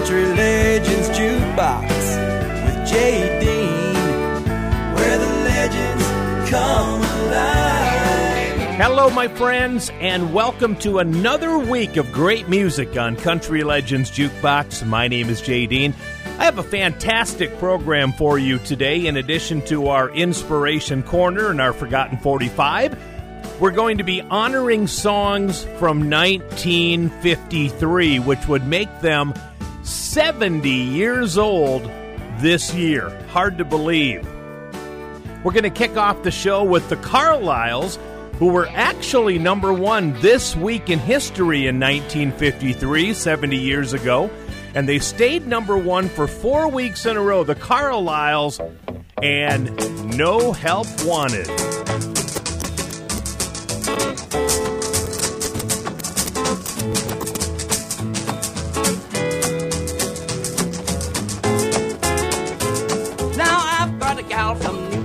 Country Legends Jukebox with Dean, where the legends come alive. Hello, my friends, and welcome to another week of great music on Country Legends Jukebox. My name is Jay Dean. I have a fantastic program for you today. In addition to our Inspiration Corner and our Forgotten 45, we're going to be honoring songs from 1953, which would make them 70 years old this year. Hard to believe. We're going to kick off the show with the Carlisles, who were actually number one this week in history in 1953, 70 years ago. And they stayed number one for four weeks in a row. The Carlisles and No Help Wanted.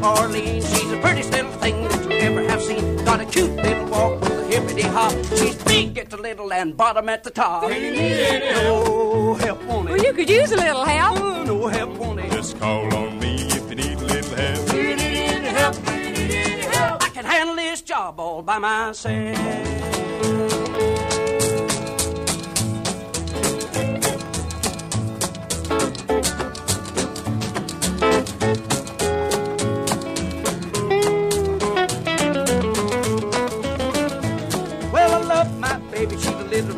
Orleans. She's the prettiest little thing that you ever have seen. Got a cute little walk with a hippity hop. She's big at the little and bottom at the top. No oh, help on Well, you could use a little help. Oh, no help on it. Just call on me if you need a little help. help. I can handle this job all by myself.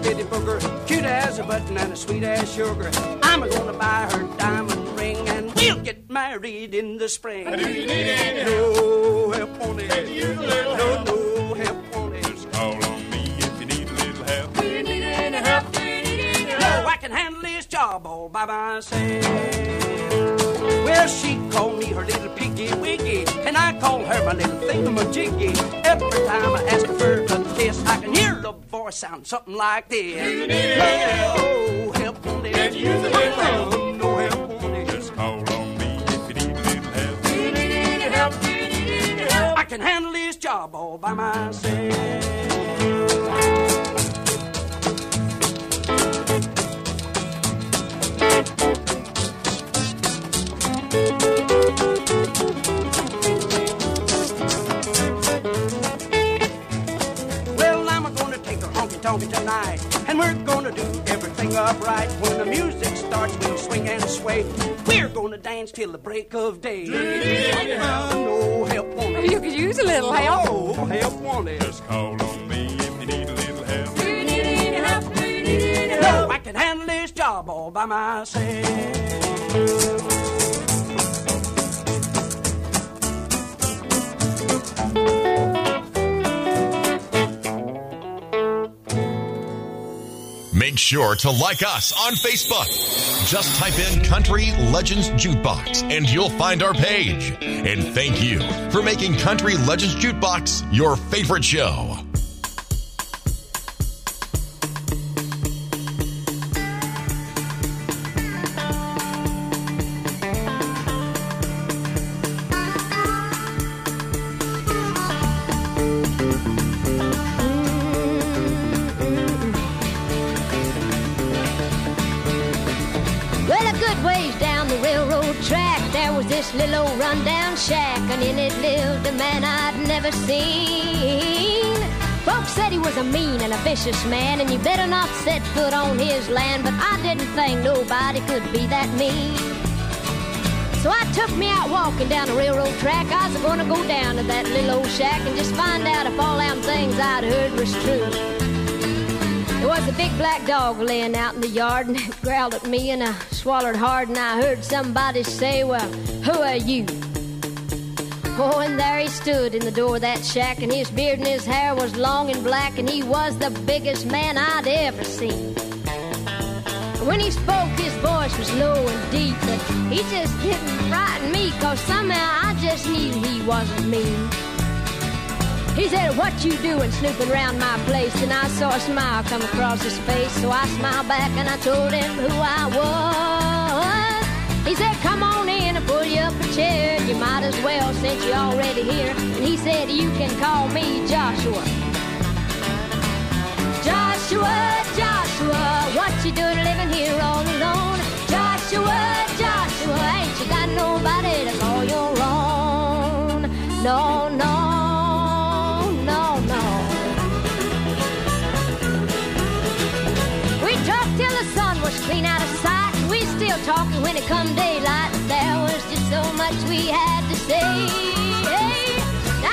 Bitty booger, cute as a button and a sweet as sugar. I'm gonna buy her diamond ring and we'll get married in the spring. Need No help on it. No, no help on it. Just call on me if you need a little help. No, I can handle this job all by myself. Well, she called me her little piggy wiggy, and I call her my little thingamajiggy. Every time I ask her for a kiss, I can hear the voice sound something like this. No help on it. No, no help on it. Just call on me if you need a little help. I can handle this job all by myself. Well, I'm gonna take her honky tonky tonight, and we're gonna do everything upright. When the music starts, we'll swing and sway. We're gonna dance till the break of day. No help on Well, it. you could use a little help. No help on it. Just call on me if you need a little help. Do you need any help? Do you need any help. No, I can handle this job all by myself. Make sure to like us on Facebook. Just type in Country Legends Jukebox and you'll find our page. And thank you for making Country Legends Jukebox your favorite show. Folks said he was a mean and a vicious man, and you better not set foot on his land, but I didn't think nobody could be that mean. So I took me out walking down the railroad track. I was gonna go down to that little old shack and just find out if all them things I'd heard was true. There was a big black dog laying out in the yard and it growled at me and I swallowed hard and I heard somebody say, Well, who are you? And there he stood in the door of that shack and his beard and his hair was long and black and he was the biggest man I'd ever seen. When he spoke, his voice was low and deep, but he just didn't frighten me, cause somehow I just knew he wasn't mean. He said, What you doing snooping around my place? And I saw a smile come across his face, so I smiled back and I told him who I was. He said, Come on might as well since you're already here. And he said, you can call me Joshua. Joshua, Joshua, what you doing living here all alone? Joshua, Joshua, ain't you got nobody to call your own? No, no. clean out of sight. We still talking when it come daylight much we had to say.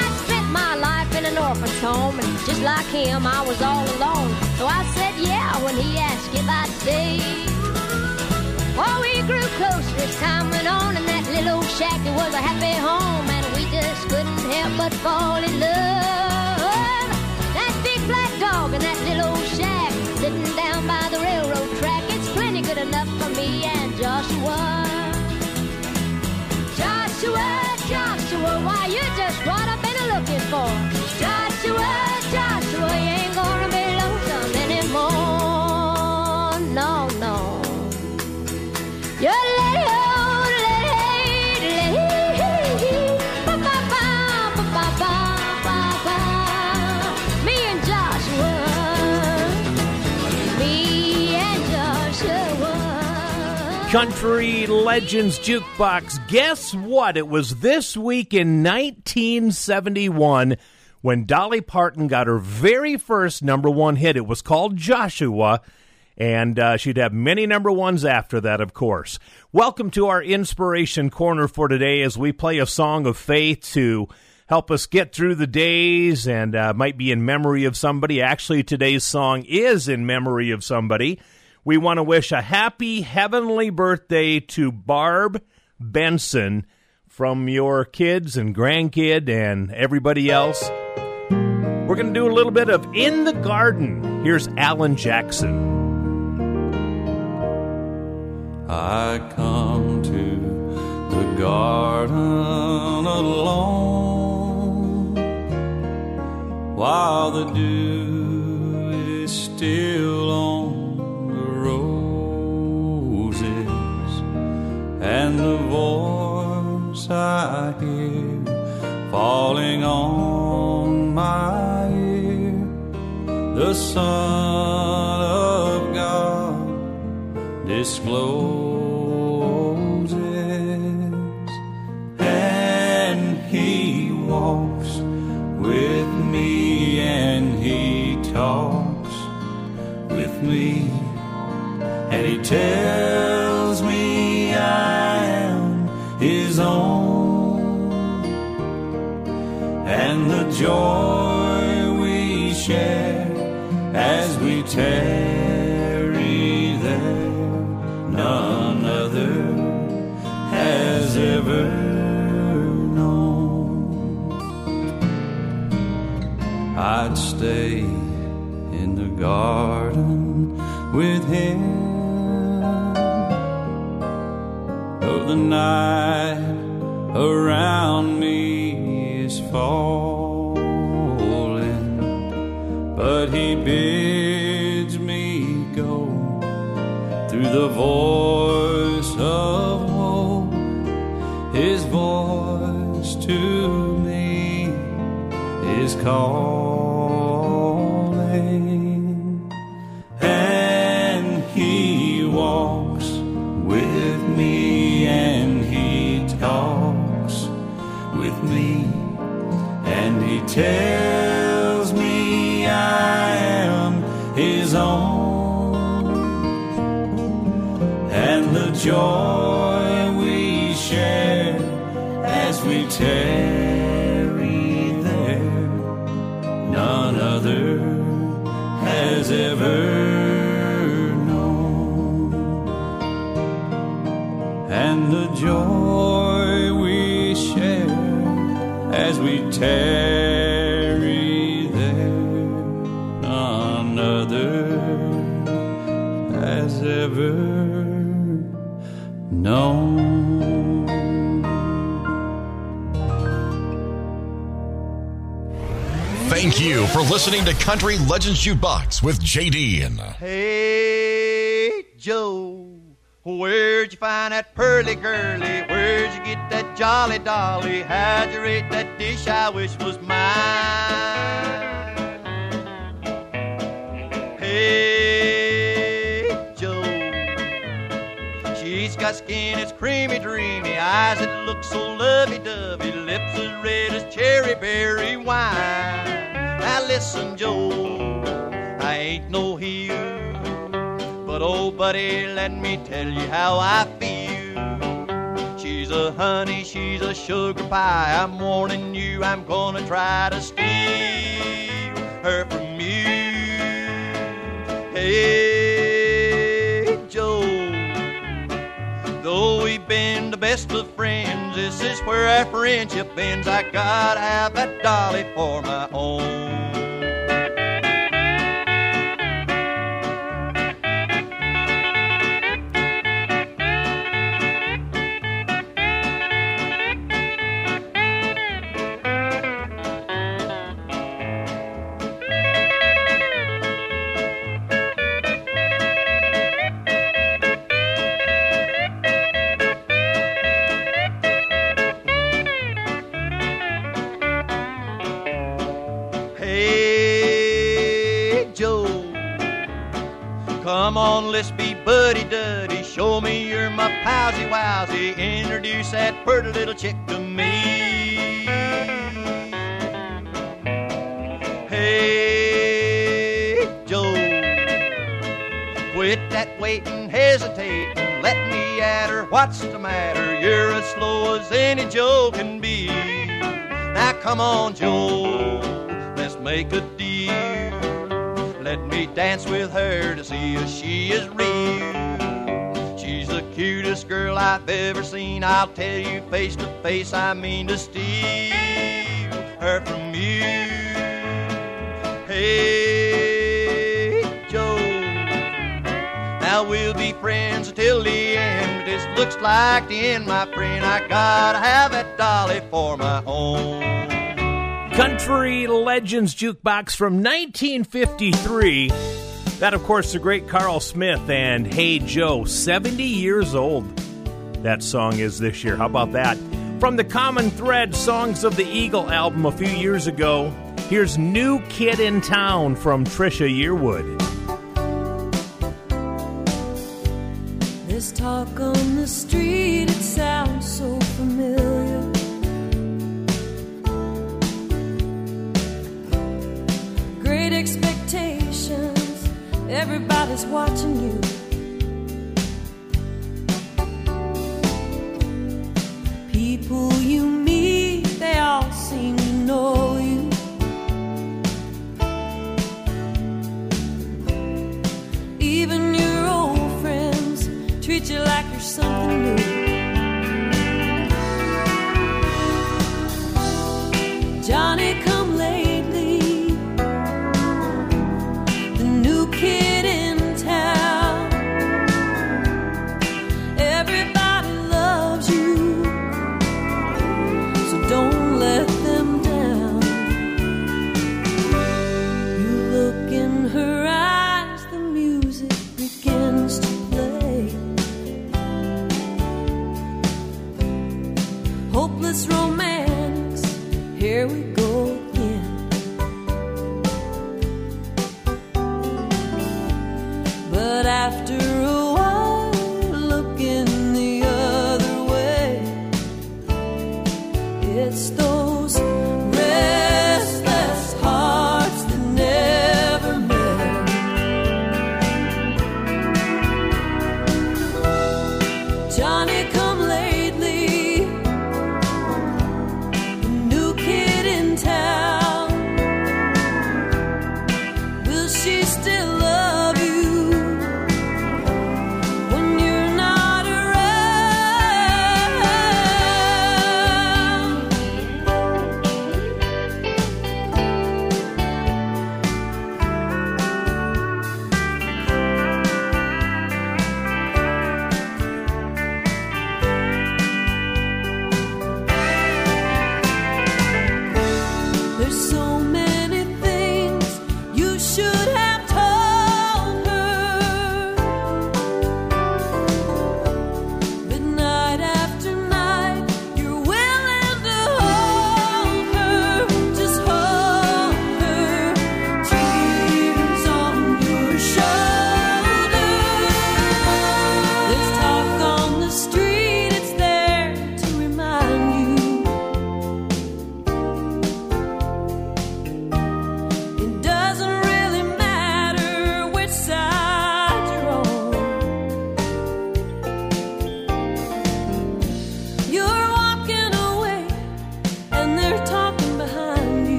I spent my life in an orphan's home, and just like him, I was all alone. So I said yeah when he asked if I'd stay. Oh, we grew closer as time went on, and that little old shack it was a happy home, and we just couldn't help but fall in love. That big black dog and that little old shack sitting down by the railroad track, it's plenty good enough for me and Joshua, Joshua, why you just what I've been looking for? Joshua, Joshua, you ain't Country Legends Jukebox. Guess what? It was this week in 1971 when Dolly Parton got her very first number one hit. It was called Joshua, and uh, she'd have many number ones after that, of course. Welcome to our Inspiration Corner for today as we play a song of faith to help us get through the days and uh, might be in memory of somebody. Actually, today's song is in memory of somebody. We want to wish a happy heavenly birthday to Barb Benson from your kids and grandkid and everybody else. We're going to do a little bit of In the Garden. Here's Alan Jackson. I come to the garden alone while the dew is still on and the voice I hear falling on my ear, the Son of God discloses, and he walks with me, and he talks with me, and he tells the joy we share as we tarry there, none other has ever known. I'd stay in the garden with him. Though the night around me is falling, but he bids me go through the voice of hope. His voice to me is calling, tells me I am his own, and the joy we share as we tarry there, none other has ever known, and the joy we share as we tarry known. Thank you for listening to Country Legends Jukebox with JD. And uh, Hey, Joe, where'd you find that pearly girly? Where'd you get that jolly dolly? How'd you rate that dish I wish was mine? Hey, got skin that's creamy, dreamy, eyes that look so lovey-dovey, lips as red as cherry berry wine. Now listen, Joe, I ain't no heel, But oh, buddy, let me tell you how I feel. She's a honey, she's a sugar pie. I'm warning you, I'm gonna try to steal her from you. Hey, Though we've been the best of friends, this is where our friendship ends. I gotta have that dolly for my own. Let's be buddy duddy. Show me you're my powsy wowsy. Introduce that pretty little chick to me. Hey, Joe. Quit that waiting, hesitating. Let me at her. What's the matter? You're as slow as any Joe can be. Now come on, Joe. Let's make a. Let me dance with her to see if she is real. She's the cutest girl I've ever seen. I'll tell you face to face, I mean to steal her from you. Hey, Joe. Now we'll be friends until the end. This looks like the end, my friend. I gotta have that dolly for my own. Country Legends Jukebox from 1953. That, of course, the great Carl Smith and Hey Joe, 70 years old. That song is this year. How about that? From the Common Thread Songs of the Eagle album a few years ago, here's New Kid in Town from Trisha Yearwood. This talk on the street, it sounds so familiar. Everybody's watching you.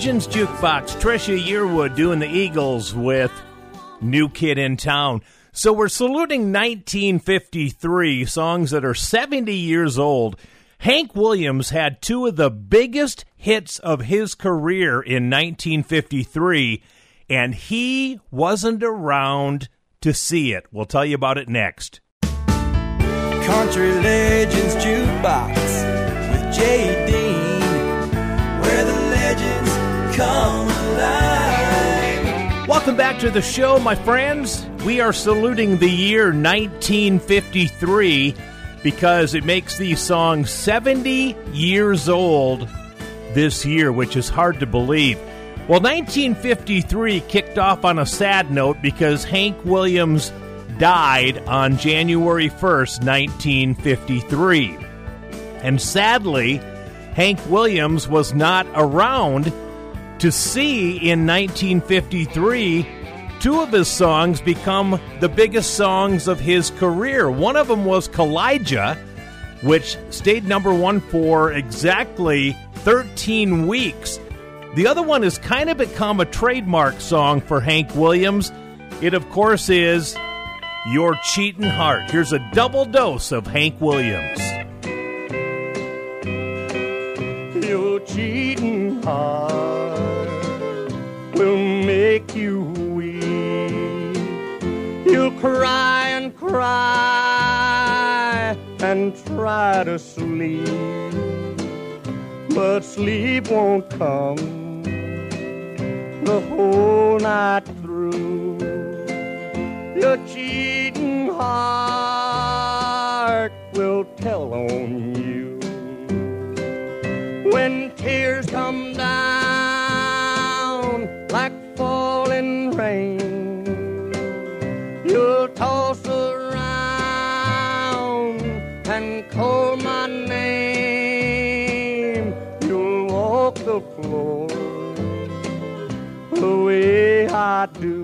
Legends Jukebox. Trisha Yearwood doing the Eagles with New Kid in Town. So we're saluting 1953 songs that are 70 years old. Hank Williams had two of the biggest hits of his career in 1953, and he wasn't around to see it. We'll tell you about it next. Country Legends Jukebox with Jay come alive. Welcome back to the show, my friends. We are saluting the year 1953 because it makes these songs 70 years old this year, which is hard to believe. Well, 1953 kicked off on a sad note because Hank Williams died on January 1st, 1953. And sadly, Hank Williams was not around to see in 1953 two of his songs become the biggest songs of his career. One of them was Kaw-Liga, which stayed number one for exactly 13 weeks. The other one has kind of become a trademark song for Hank Williams. It, of course, is Your Cheatin' Heart. Here's a double dose of Hank Williams. Cry and cry and try to sleep, but sleep won't come the whole night through. Your cheating heart will tell on you when tears come toss around and call my name. You'll walk the floor the way I do.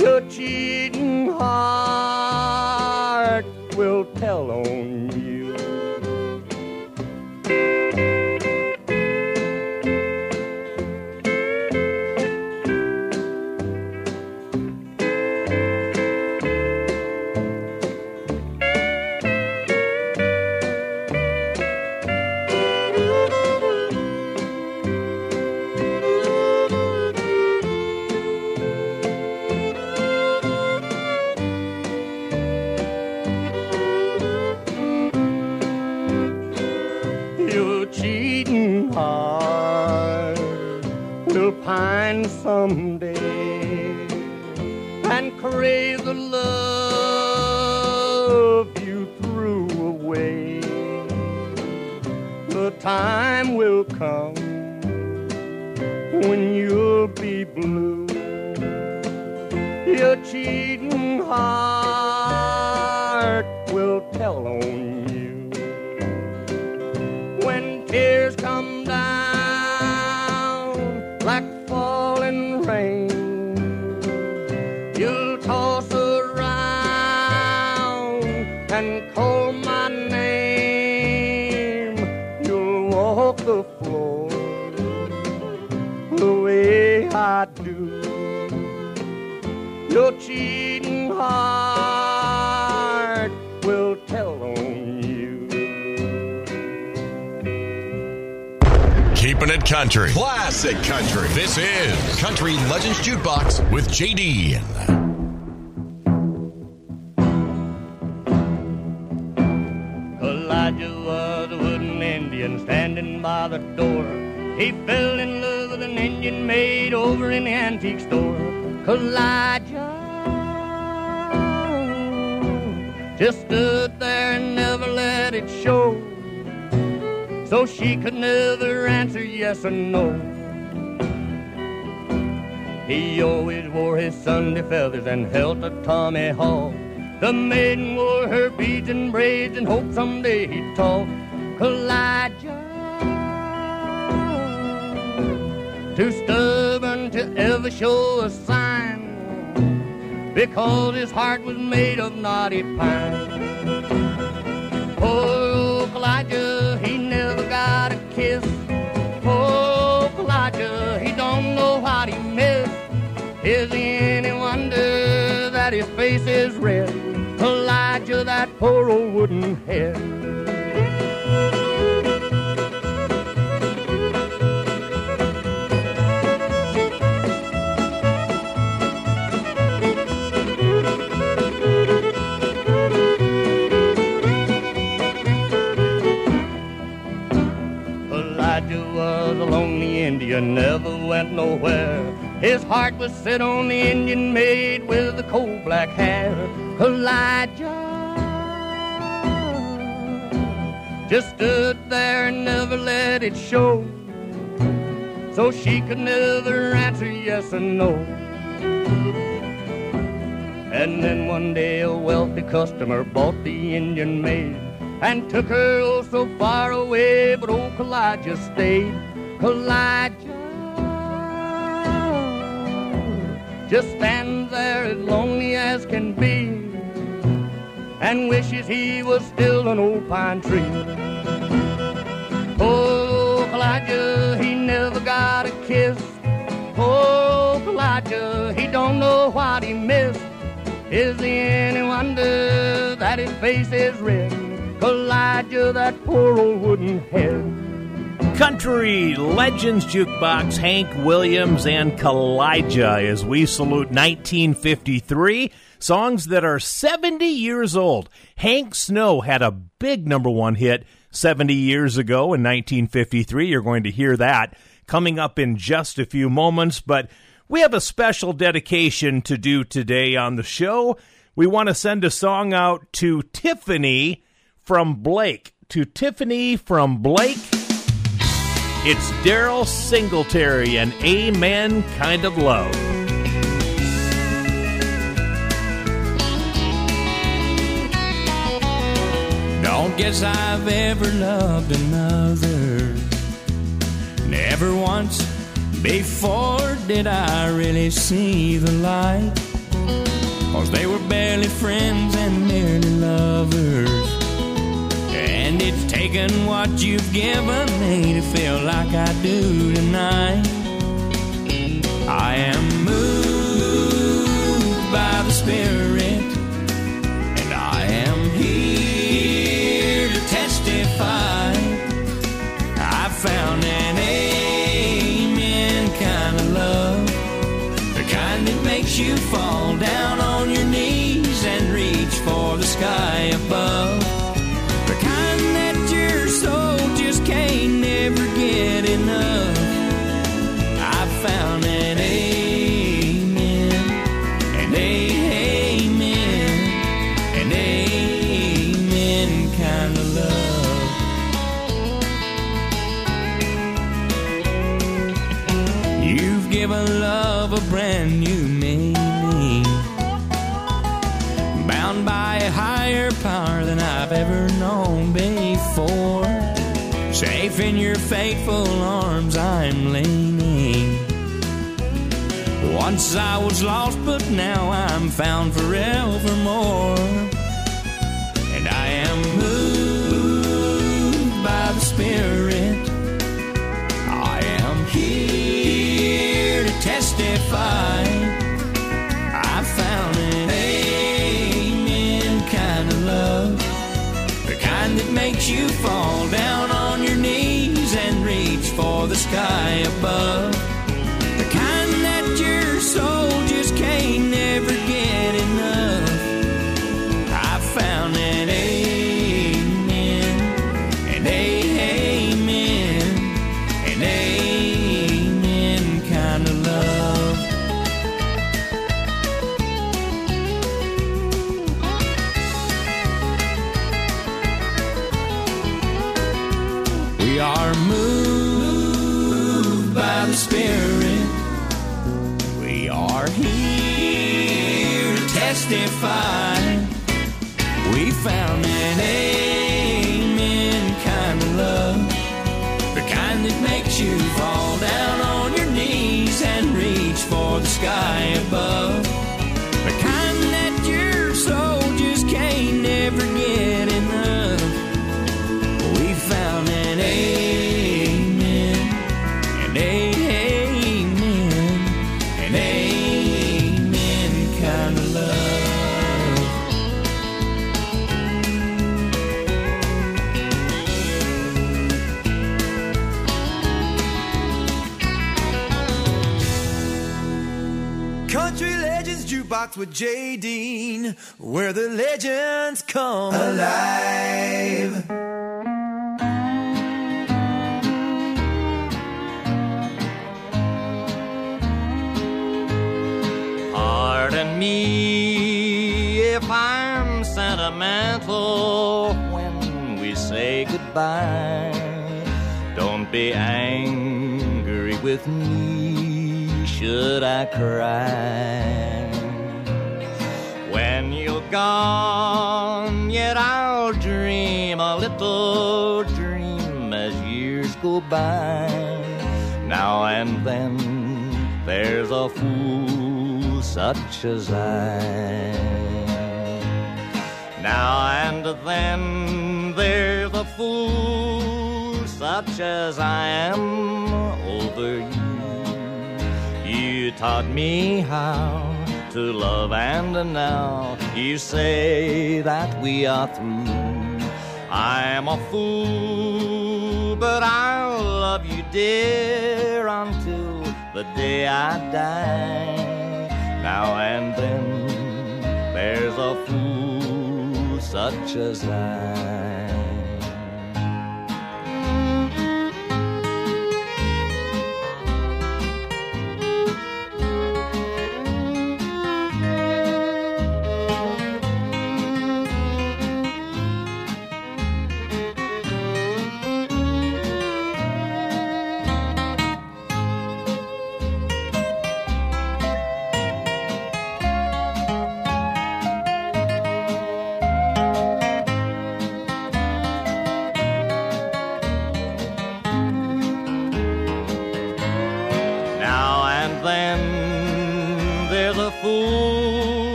Your cheating heart JD. And held a Tommy Hawk. The maiden wore her beads and braids and hoped someday he'd talk. Kaw-Liga, too stubborn to ever show a sign, because his heart was made of knotty pine. Never went nowhere. His heart was set on the Indian maid with the coal black hair. Kaw-Liga just stood there and never let it show. So she could never answer yes or no. And then one day a wealthy customer bought the Indian maid and took her oh so far away, but old Kaw-Liga stayed. Kaw-Liga just stands there as lonely as can be and wishes he was still an old pine tree. Oh, Kaw-Liga, he never got a kiss. Oh, Kaw-Liga, he don't know what he missed. Is it any wonder that his face is red? Kaw-Liga, that poor old wooden head. Country Legends Jukebox, Hank Williams and Kaw-Liga as we salute 1953. Songs that are 70 years old. Hank Snow had a big number one hit 70 years ago in 1953. You're going to hear that coming up in just a few moments, but we have a special dedication to do today on the show. We want to send a song out to Tiffany from Blake. To Tiffany from Blake. It's Daryl Singletary and Amen Kind of Love. Don't guess I've ever loved another. Never once before did I really see the light. Cause they were barely friends and merely lovers. Taken what you've given me to feel like I do tonight. I am moved by the Spirit, and I am here to testify. I found an amen kind of love, the kind that makes you fall down Safe in your faithful arms, I'm leaning. Once I was lost, but now I'm found forevermore. And I am moved by the Spirit. I am here to testify. I found an amen kind of love. The kind that makes you fall sky above. Jukebox with J. Dean, where the legends come alive. Pardon me if I'm sentimental when we say goodbye. Don't be angry with me, should I cry? Gone, yet I'll dream a little dream as years go by. Now and then there's a fool such as I. Now and then there's a fool such as I am over you. You taught me how to love, and now you say that we are through. I'm a fool, but I'll love you, dear, until the day I die. Now and then there's a fool such as I.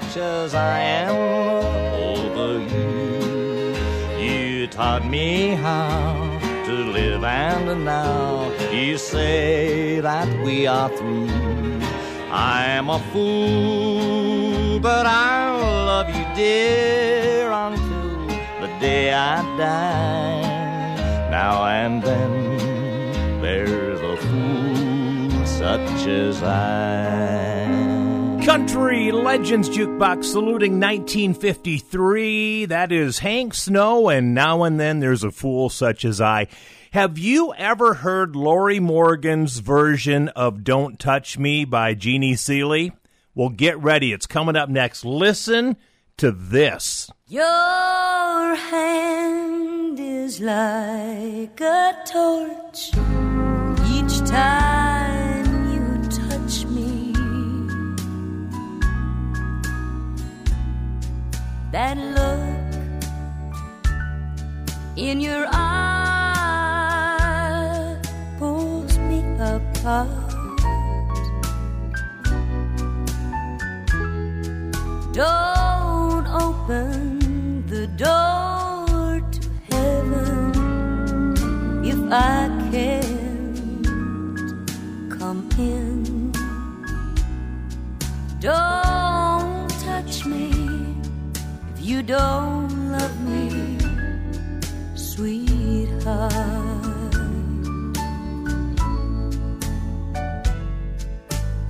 such as I am over you. You taught me how to live, and now you say that we are through. I'm a fool, but I'll love you, dear, until the day I die. Now and then there's a fool such as I. Country Legends Jukebox saluting 1953. That is Hank Snow, and now and then there's a fool such as I. Have you ever heard Lorrie Morgan's version of Don't Touch Me by Jeannie Seely? Well, get ready. It's coming up next. Listen to this. Your hand is like a torch each time That look in your eye pulls me apart. Don't open the door to heaven if I can't come in. Don't you don't love me, sweetheart.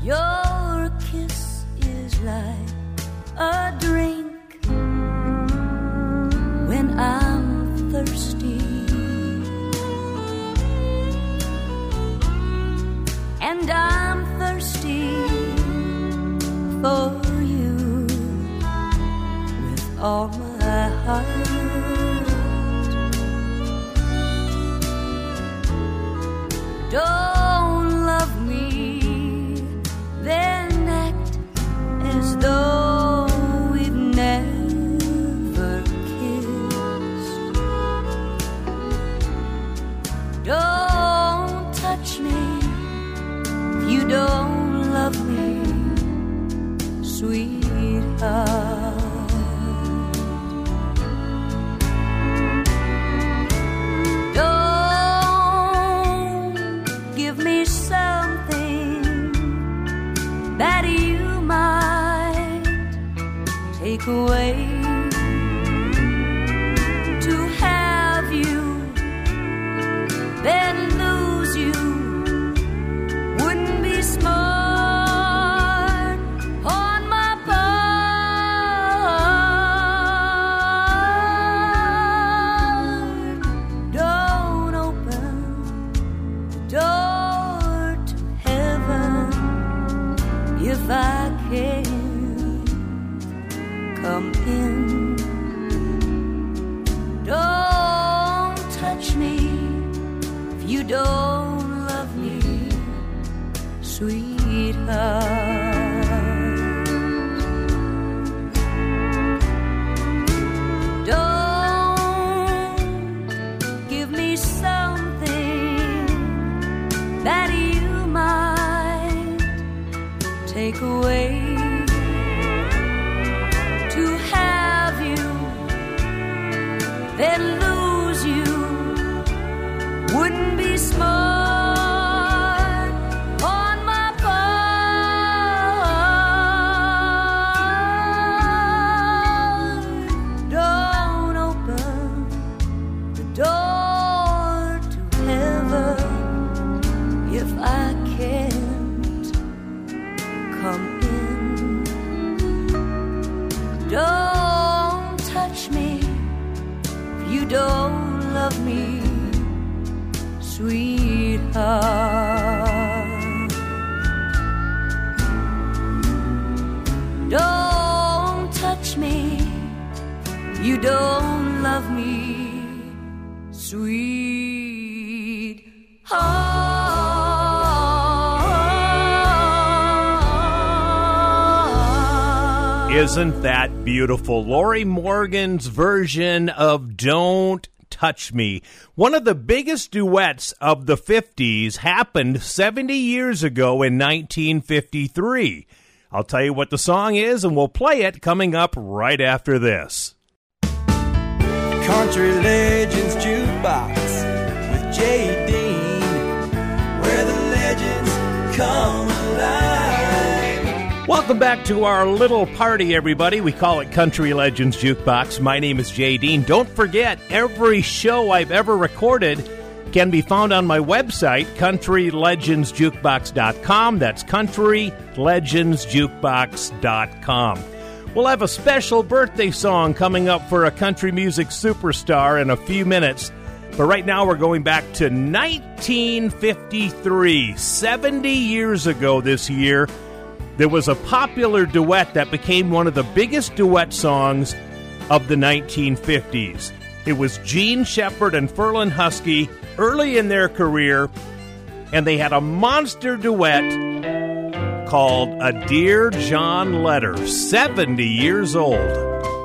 Your kiss is like a drink when I'm thirsty. And I'm thirsty for all my heart. Don't away beautiful? Lorrie Morgan's version of Don't Touch Me. One of the biggest duets of the 50s happened 70 years ago in 1953. I'll tell you what the song is, and we'll play it coming up right after this. Country Legends Jukebox with Jay Dean, where the legends come. Welcome back to our little party, everybody. We call it Country Legends Jukebox. My name is Jay Dean. Don't forget, every show I've ever recorded can be found on my website, countrylegendsjukebox.com. That's countrylegendsjukebox.com. We'll have a special birthday song coming up for a country music superstar in a few minutes. But right now, we're going back to 1953, 70 years ago this year. There was a popular duet that became one of the biggest duet songs of the 1950s. It was Jean Shepard and Ferlin Husky early in their career, and they had a monster duet called A Dear John Letter, 70 years old.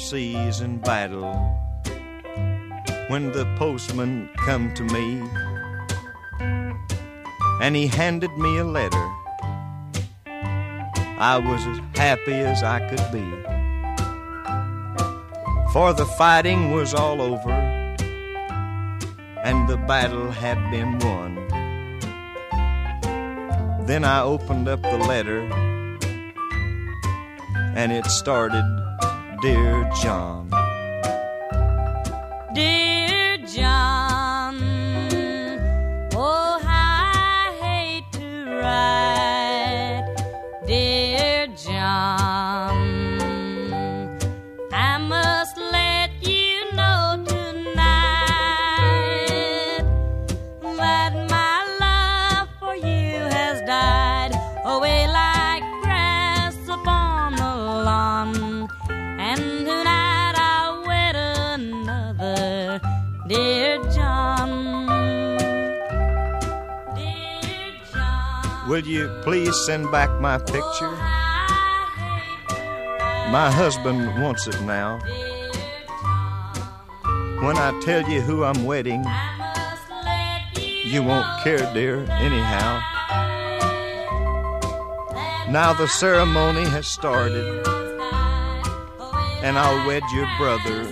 Overseas in battle when the postman come to me and he handed me a letter. I was as happy as I could be. For the fighting was all over and the battle had been won. Then I opened up the letter and it started, Dear John. Dear Will you please send back my picture? My husband wants it now. When I tell you who I'm wedding, you won't care, dear, anyhow. Now the ceremony has started, and I'll wed your brother,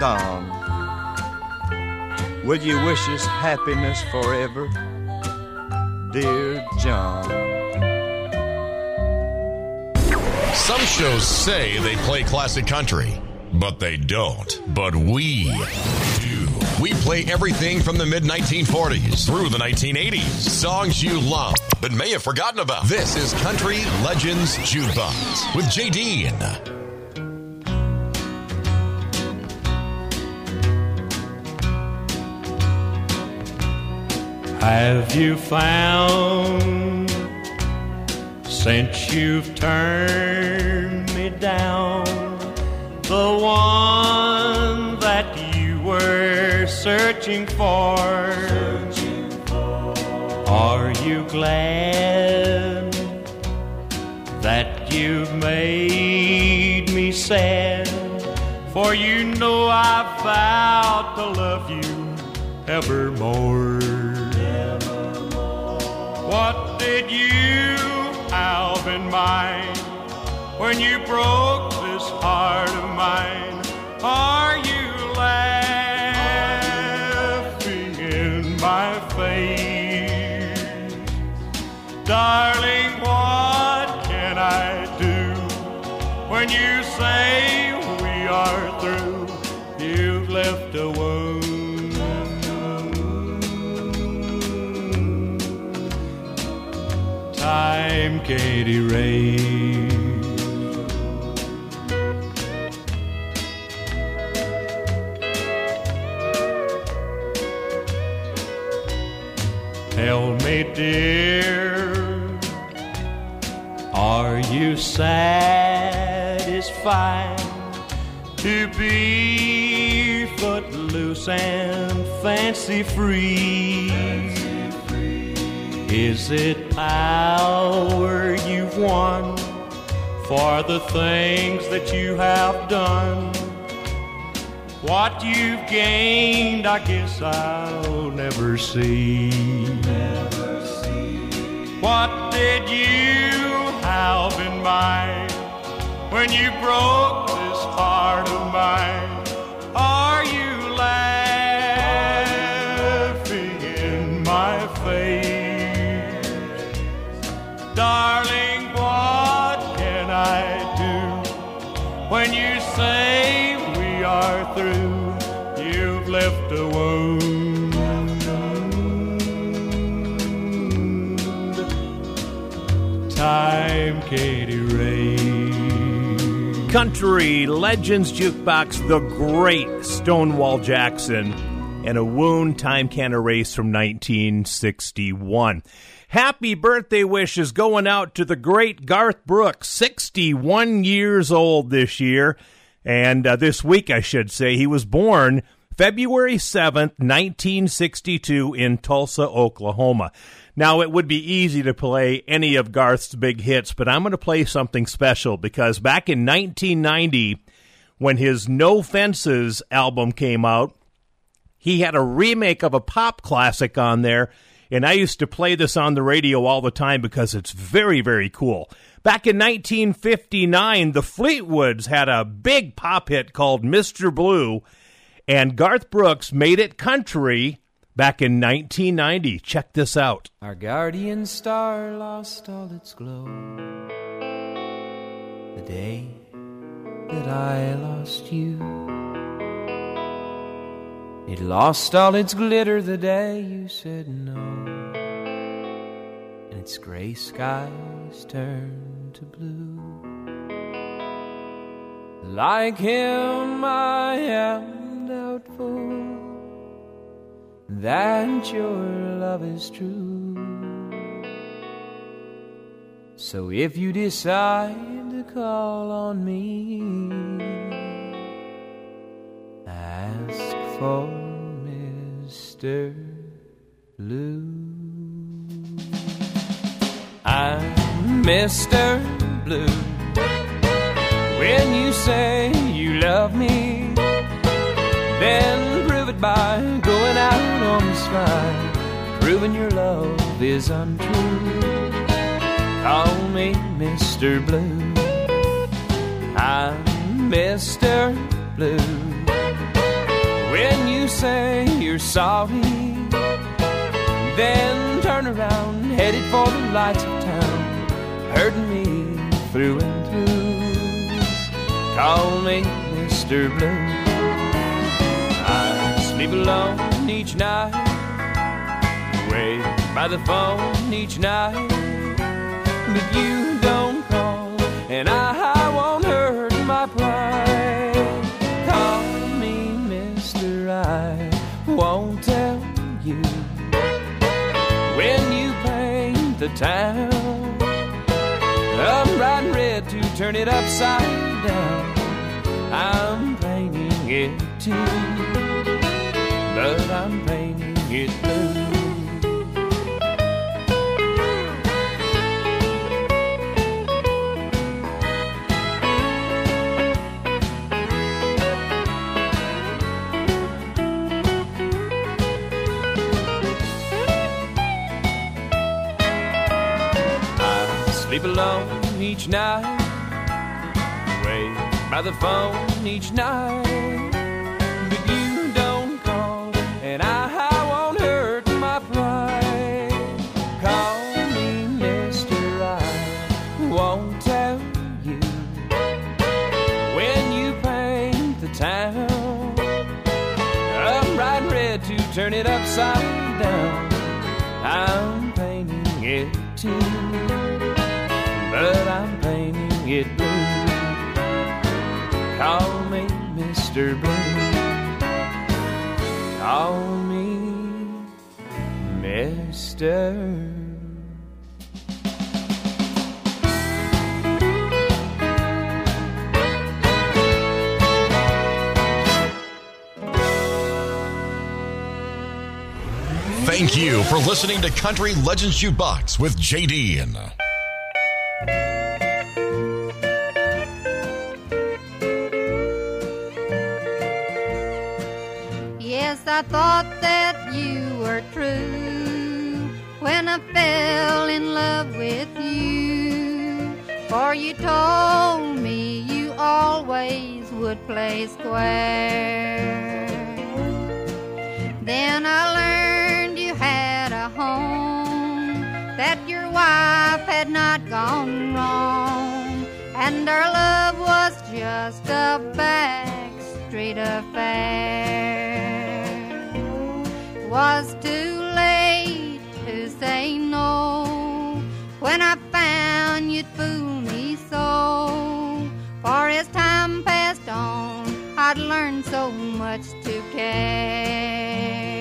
Don. Will you wish us happiness forever, dear John? Some shows say they play classic country, but they don't. But we do. We play everything from the mid 1940s through the 1980s. Songs you love, but may have forgotten about. This is Country Legends Jukebox with J. Have you found since you've turned me down the one that you were searching for? Are you glad that you've made me sad? For you know I vowed to love you evermore. What did you have in mind when you broke this heart of mine? Are you laughing in my face? Darling, what can I do when you say we are through? You've left a wound. Time, Katie Ray. Tell me, dear, are you satisfied to be footloose and fancy free? Is it power you've won for the things that you have done? What you've gained, I guess I'll never see. What did you have in mind when you broke this heart of mine? Are when you say we are through? You've left a wound. Time, Ray. Country Legends Jukebox, the great Stonewall Jackson, and a wound time can erase from 1961. Happy birthday wishes going out to the great Garth Brooks, 61 years old this year. And uh, this week, I should say, he was born February 7th, 1962, in Tulsa, Oklahoma. Now, it would be easy to play any of Garth's big hits, but I'm going to play something special because back in 1990, when his No Fences album came out, he had a remake of a pop classic on there, and I used to play this on the radio all the time because it's very, very cool. Back in 1959, the Fleetwoods had a big pop hit called Mr. Blue, and Garth Brooks made it country back in 1990. Check this out. Our guardian star lost all its glow the day that I lost you. It lost all its glitter the day you said no, and its gray skies turned to blue. Like him, I am doubtful that your love is true. So if you decide to call on me, ask for Mr. Blue. I'm Mr. Blue. When you say you love me, then prove it by going out on the sky, proving your love is untrue. Call me Mr. Blue. I'm Mr. Blue. When you say you're sorry. Then turn around, headed for the lights of town, hurting me through and through. Call me Mr. Blue. I sleep alone each night, wait by the phone each night, but you don't call, and I town. I'm writing red to turn it upside down. I'm painting it too, but I'm painting it blue. Sleep alone each night, wait by the phone each night, but you don't call, and I, won't hurt my pride. Call me Mister, I won't tell you when you paint the town. I'm writing red to turn it upside down. I'm painting it too, Mr. Blue. Call me Mr. Thank you for listening to Country Legends Jukebox with JD. I thought that you were true when I fell in love with you. For you told me you always would play square. Then I learned you had a home, that your wife had not gone wrong, and our love was just a backstreet affair. Was too late to say no when I found you'd fool me so. For as time passed on, I'd learned so much to care.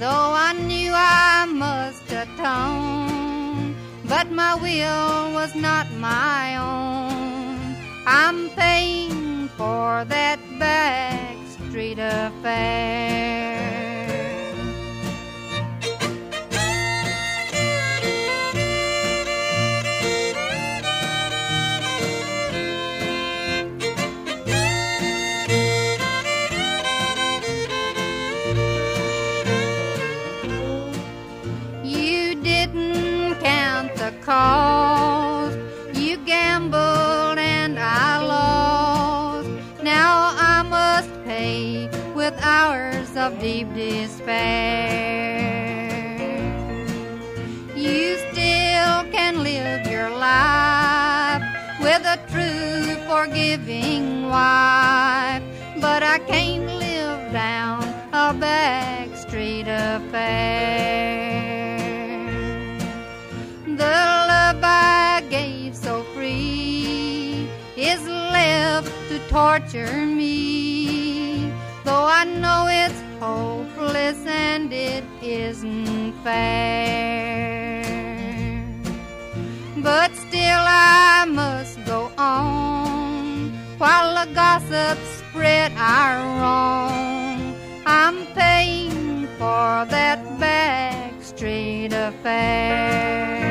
Though I knew I must atone, but my will was not my own. I'm paying for that backstreet affair. You didn't count the cost. Hours of deep despair. You still can live your life with a true, forgiving wife, but I can't live down a back street affair. The love I gave so free is left to torture me. Though I know it's hopeless and it isn't fair. But still I must go on while the gossips spread our wrong. I'm paying for that backstreet affair.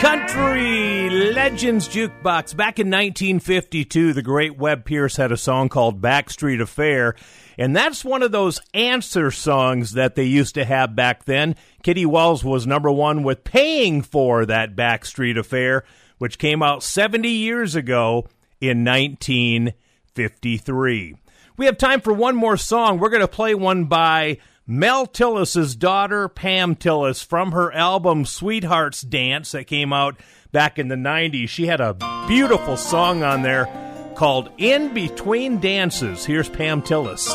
Country Legends Jukebox. Back in 1952, the great Webb Pierce had a song called Backstreet Affair. And that's one of those answer songs that they used to have back then. Kitty Wells was number one with Paying for That Backstreet Affair, which came out 70 years ago in 1953. We have time for one more song. We're going to play one by Mel Tillis's daughter, Pam Tillis, from her album Sweethearts Dance that came out back in the 90s. She had a beautiful song on there called In Between Dances. Here's Pam Tillis.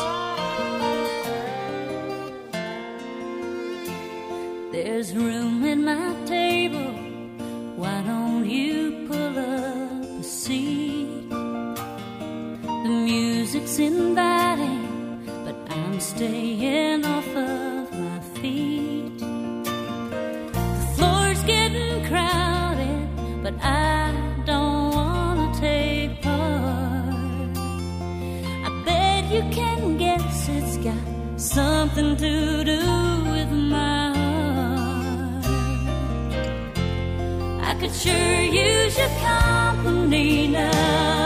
There's room at my table. Why don't you pull up a seat? The music's inviting, but I'm staying something to do with my heart. I could sure use your company now,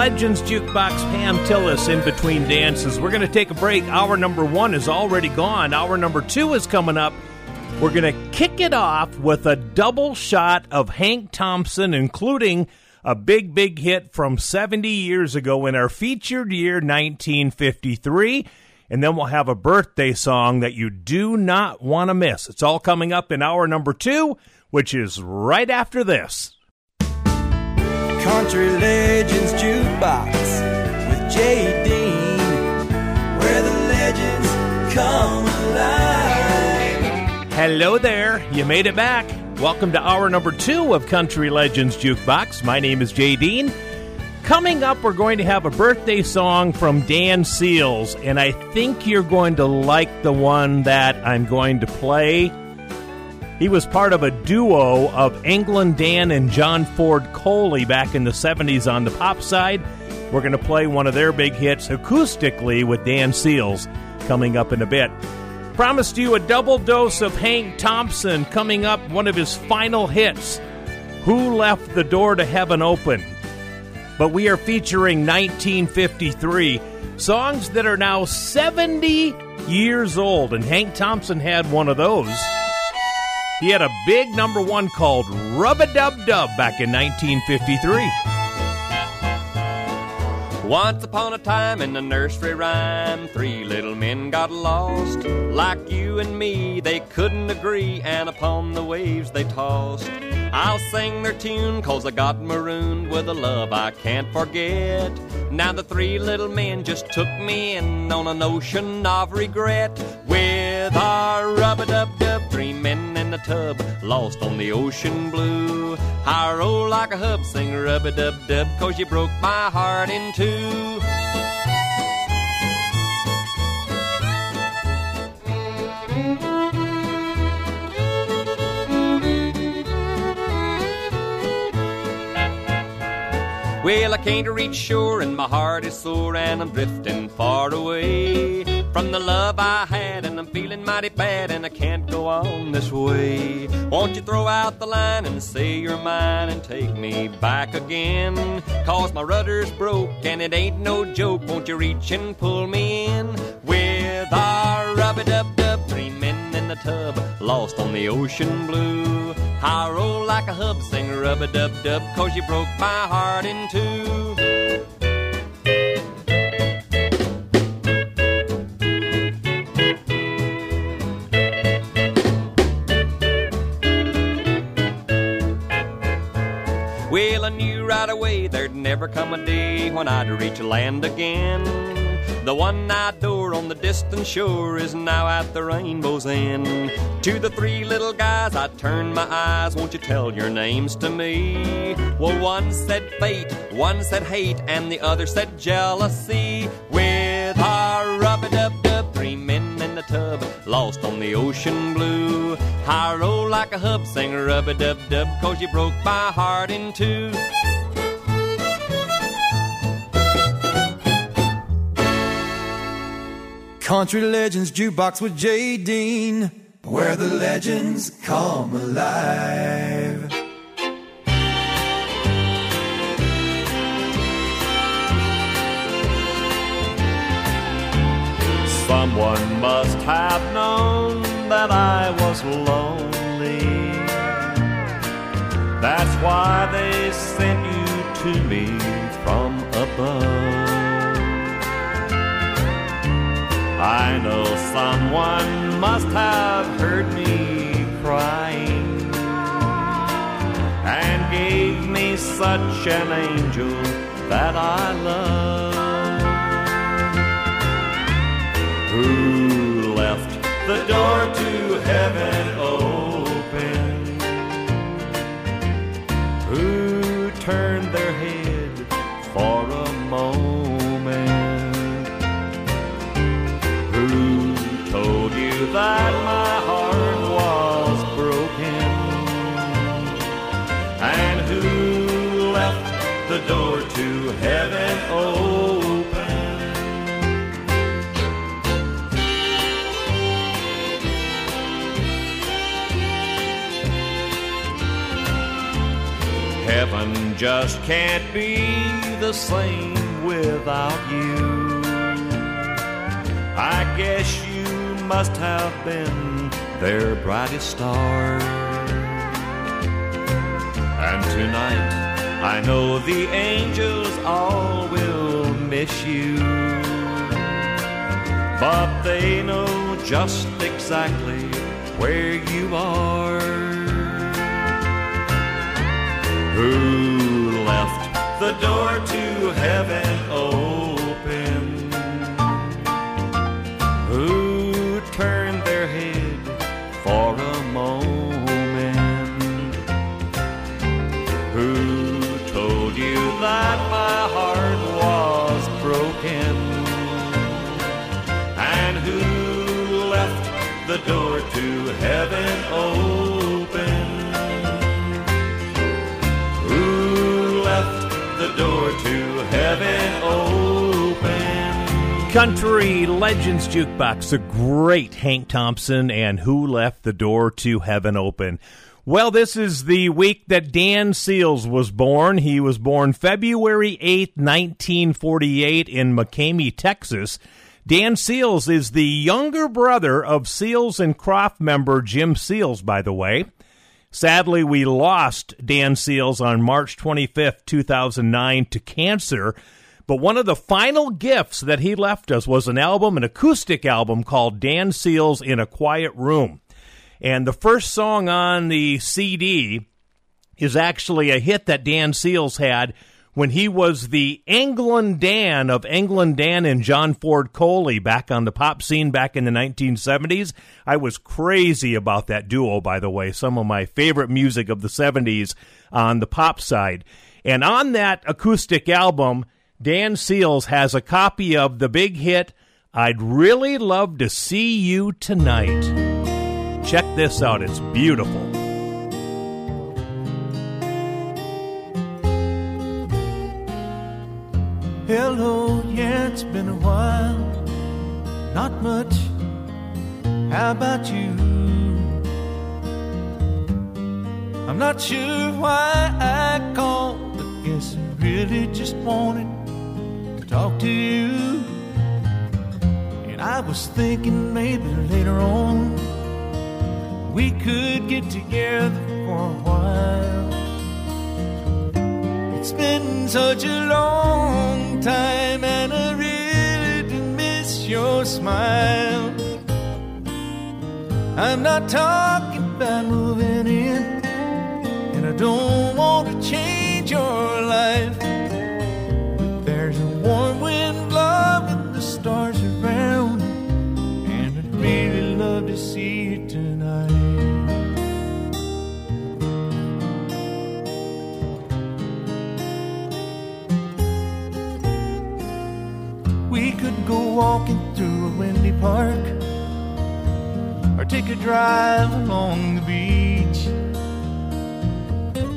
Legends Jukebox Pam Tillis in between dances. We're going to take a break. Hour number one is already gone. Hour number two is coming up. We're going to kick it off with a double shot of Hank Thompson, including a big, big hit from 70 years ago in our featured year, 1953. And then we'll have a birthday song that you do not want to miss. It's all coming up in hour number two, which is right after this. Country Jukebox with Jay Dean, where the legends come alive. Hello there. You made it back. Welcome to hour number two of Country Legends Jukebox. My name is Jay Dean. Coming up, we're going to have a birthday song from Dan Seals, and I think you're going to like the one that I'm going to play. He was part of a duo of England Dan and John Ford Coley back in the 70s on the pop side. We're going to play one of their big hits acoustically with Dan Seals coming up in a bit. Promised you a double dose of Hank Thompson coming up, one of his final hits. Who left the door to heaven open? But we are featuring 1953 songs that are now 70 years old, and Hank Thompson had one of those. He had a big number one called Rub a Dub Dub back in 1953. Once upon a time in the nursery rhyme, three little men got lost. Like you and me, they couldn't agree, and upon the waves they tossed. I'll sing their tune, cause I got marooned with a love I can't forget. Now the three little men just took me in on an ocean of regret. With our rub a dub dub, three men in the tub, lost on the ocean blue. I roll like a hub, sing rub a dub dub, cause you broke my heart in two. Well, I can't reach shore and my heart is sore and I'm drifting far away from the love I had and I'm feeling mighty bad and I can't go on this way. Won't you throw out the line and say you're mine and take me back again? Cause my rudder's broke and it ain't no joke. Won't you reach and pull me in with our rubber tub, lost on the ocean blue. I roll like a hub, sing rub a dub dub, cause you broke my heart in two. Well, I knew right away there'd never come a day when I'd reach land again. The one-eyed door on the distant shore is now at the rainbow's end. To the three little guys, I turned my eyes. Won't you tell your names to me? Well, one said fate, one said hate, and the other said jealousy. With our rub-a-dub-dub, three men in the tub, lost on the ocean blue. I roll like a hub, sing rub-a-dub-dub, cause you broke my heart in two. Country Legends Jukebox with Jay Dean, where the legends come alive. Someone must have known that I was lonely. That's why they sent you to me from above. I know someone must have heard me crying and gave me such an angel that I love. Who left the door to heaven that my heart was broken? And who left the door to heaven open? Heaven just can't be the same without you. I guess you must have been their brightest star. And tonight, I know the angels all will miss you. But they know just exactly where you are. Who left the door to heaven open? Country Legends Jukebox, the great Hank Thompson, and Who Left the Door to Heaven Open. Well, this is the week that Dan Seals was born. He was born February 8th, 1948, in McCamey, Texas. Dan Seals is the younger brother of Seals and Croft member Jim Seals, by the way. Sadly, we lost Dan Seals on March 25th, 2009, to cancer. But one of the final gifts that he left us was an album, an acoustic album called Dan Seals in a Quiet Room. And the first song on the CD is actually a hit that Dan Seals had when he was the England Dan of England Dan and John Ford Coley back on the pop scene back in the 1970s. I was crazy about that duo, by the way. Some of my favorite music of the 70s on the pop side. And on that acoustic album, Dan Seals has a copy of the big hit, I'd Really Love to See You Tonight. Check this out, it's beautiful. Hello, yeah, it's been a while. Not much. How about you? I'm not sure why I called, but guess I really just wanted talk to you. And I was thinking maybe later on we could get together for a while. It's been such a long time, and I really do miss your smile. I'm not talking about moving in, and I don't want to change your life. Go walking through a windy park or take a drive along the beach.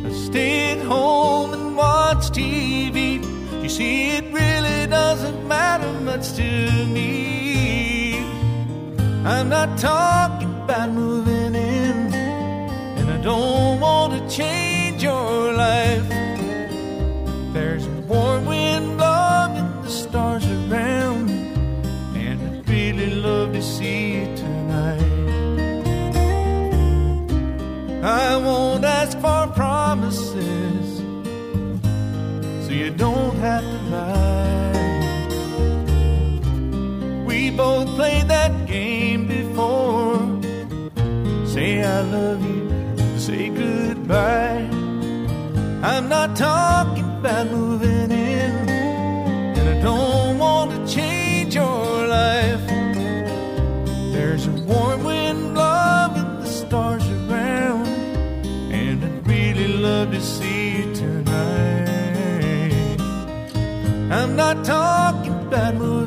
Or stay at home and watch TV. You see, it really doesn't matter much to me. I'm not talking about moving in, and I don't want to change your life. There's a warm wind blowing and the stars love to see you tonight. I won't ask for promises, so you don't have to lie. We both played that game before. Say I love you, say goodbye. I'm not talking about moving in, and I don't want to change your life. I'm not talking bad moving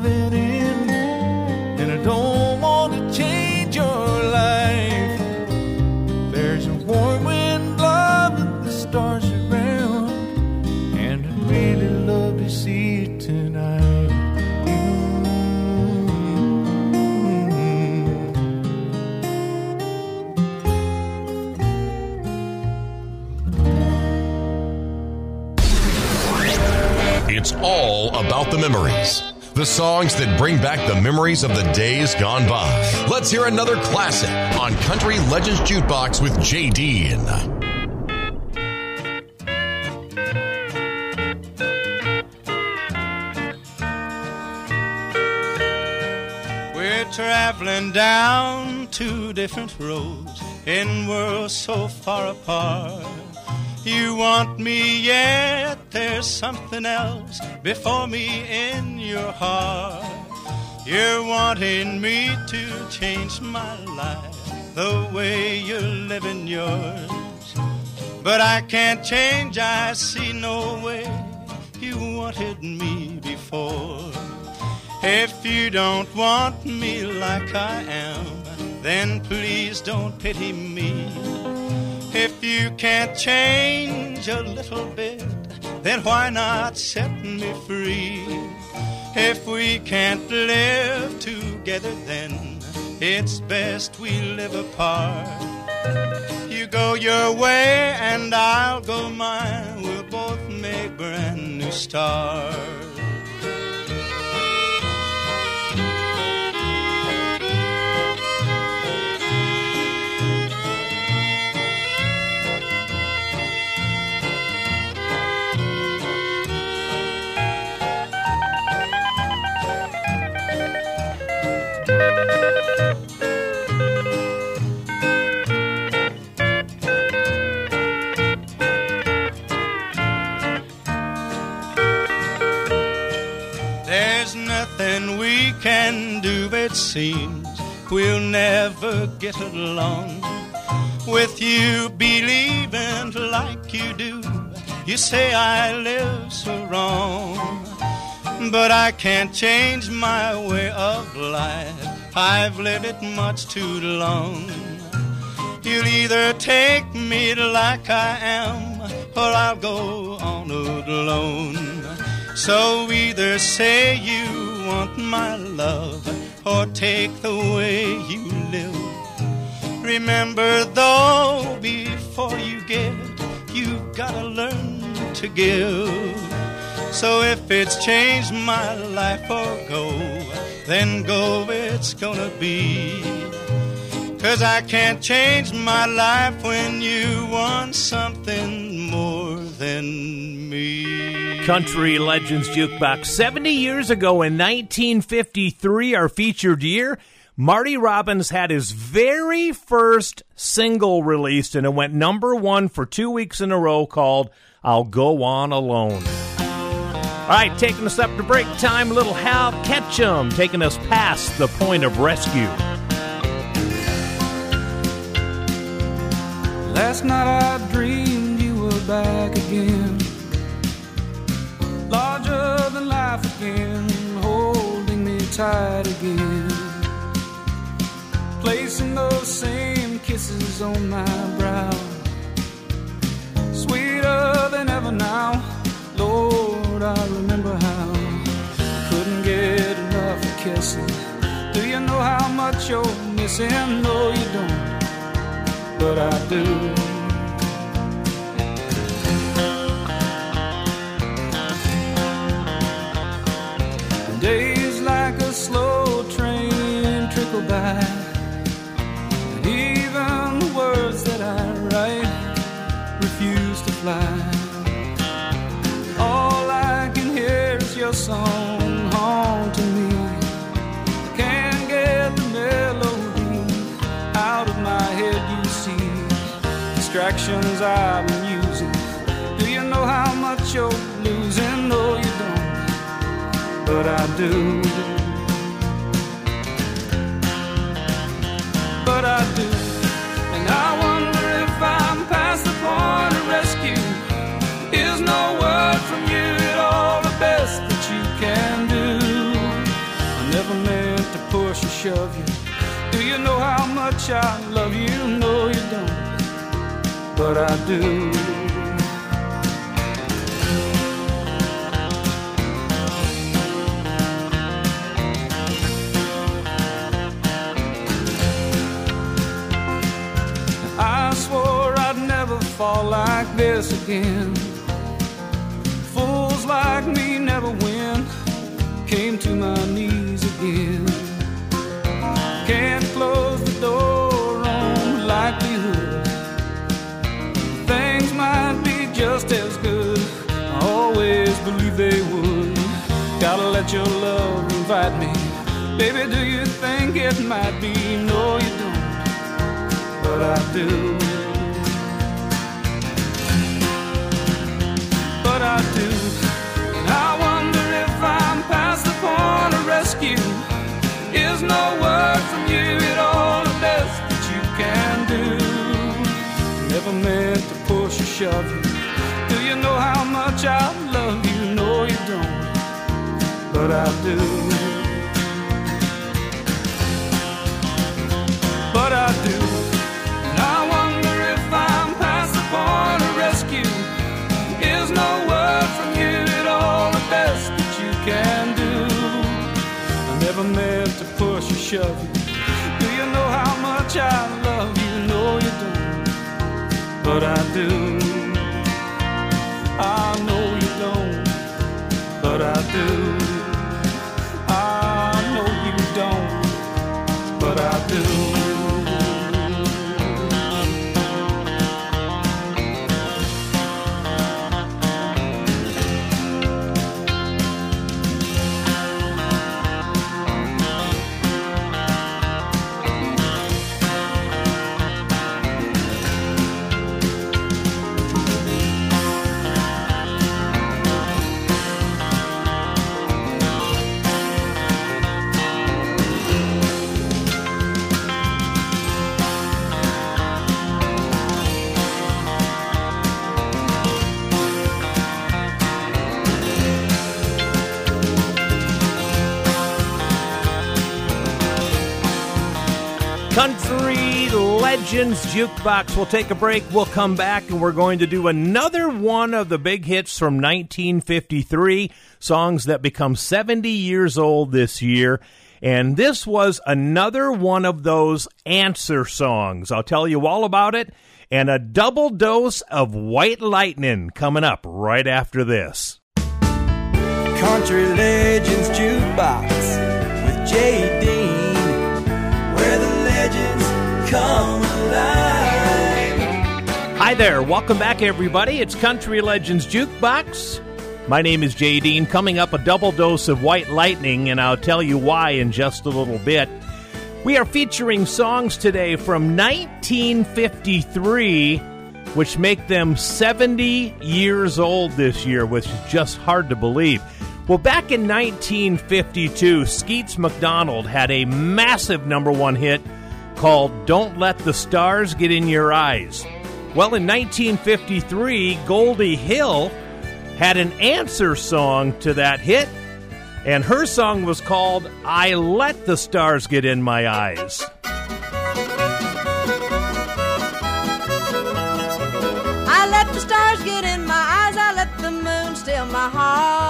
about the memories. The songs that bring back the memories of the days gone by. Let's hear another classic on Country Legends Jukebox with Jay Dean. We're traveling down two different roads in worlds so far apart. You want me, yet there's something else before me in your heart. You're wanting me to change my life the way you're living yours. But I can't change, I see no way you wanted me before. If you don't want me like I am, then please don't pity me. If you can't change a little bit, then why not set me free? If we can't live together, then it's best we live apart. You go your way and I'll go mine. We'll both make brand new stars. Seems we'll never get along. With you believing like you do, you say I live so wrong. But I can't change my way of life, I've lived it much too long. You'll either take me like I am, or I'll go on alone. So either say you want my love or take the way you live. Remember though, before you get, you've gotta learn to give. So if it's changed my life or go, then go it's gonna be. Cause I can't change my life when you want something more than me. Country Legends Jukebox. 70 years ago in 1953, our featured year, Marty Robbins had his very first single released, and it went number one for two weeks in a row called I'll Go On Alone. All right, taking us up to break time, little Hal Ketchum taking us past the point of rescue. Last night I dreamed you were back again. Larger than life again, holding me tight again. Placing those same kisses on my brow. Sweeter than ever now. I remember how. Couldn't get enough of kissing. Do you know how much you're missing? No, you don't but I do. Distractions I've been using. Do you know how much you're losing? No, you don't, but I do. But I do, and I wonder if I'm past the point of rescue. Is no word from you at all the best that you can do? I never meant to push or shove you. Do you know how much I love you? No, you don't, but I do. I swore I'd never fall like this again. Fools like me never win. Came to my knees again. Just as good. I always believe they would. Gotta let your love invite me. Baby, do you think it might be? No, you don't but I do. But I do. And I wonder if I'm past the point of rescue. Is no word from you at all the best that you can do? Never meant to push or shove you. How much I love you? No, you don't. But I do. But I do. And I wonder if I'm past the point of rescue. Is no word from you at all the best that you can do? I never meant to push or shove you. Do you know how much I love you? No, you don't, but I do. I know you don't, but I do. I know you don't, but I do. Legends Jukebox. We'll take a break. We'll come back and we're going to do another one of the big hits from 1953, songs that become 70 years old this year. And this was another one of those answer songs. I'll tell you all about it. And a double dose of White Lightning coming up right after this. Country Legends Jukebox with J.D. Where the legends come. Hi there. Welcome back, everybody. It's Country Legends Jukebox. My name is Jay Dean. Coming up, a double dose of White Lightning, and I'll tell you why in just a little bit. We are featuring songs today from 1953, which make them 70 years old this year, which is just hard to believe. Well, back in 1952, Skeets McDonald had a massive number one hit called Don't Let the Stars Get in Your Eyes. Well, in 1953, Goldie Hill had an answer song to that hit, and her song was called I Let the Stars Get in My Eyes. I let the stars get in my eyes, I let the moon steal my heart.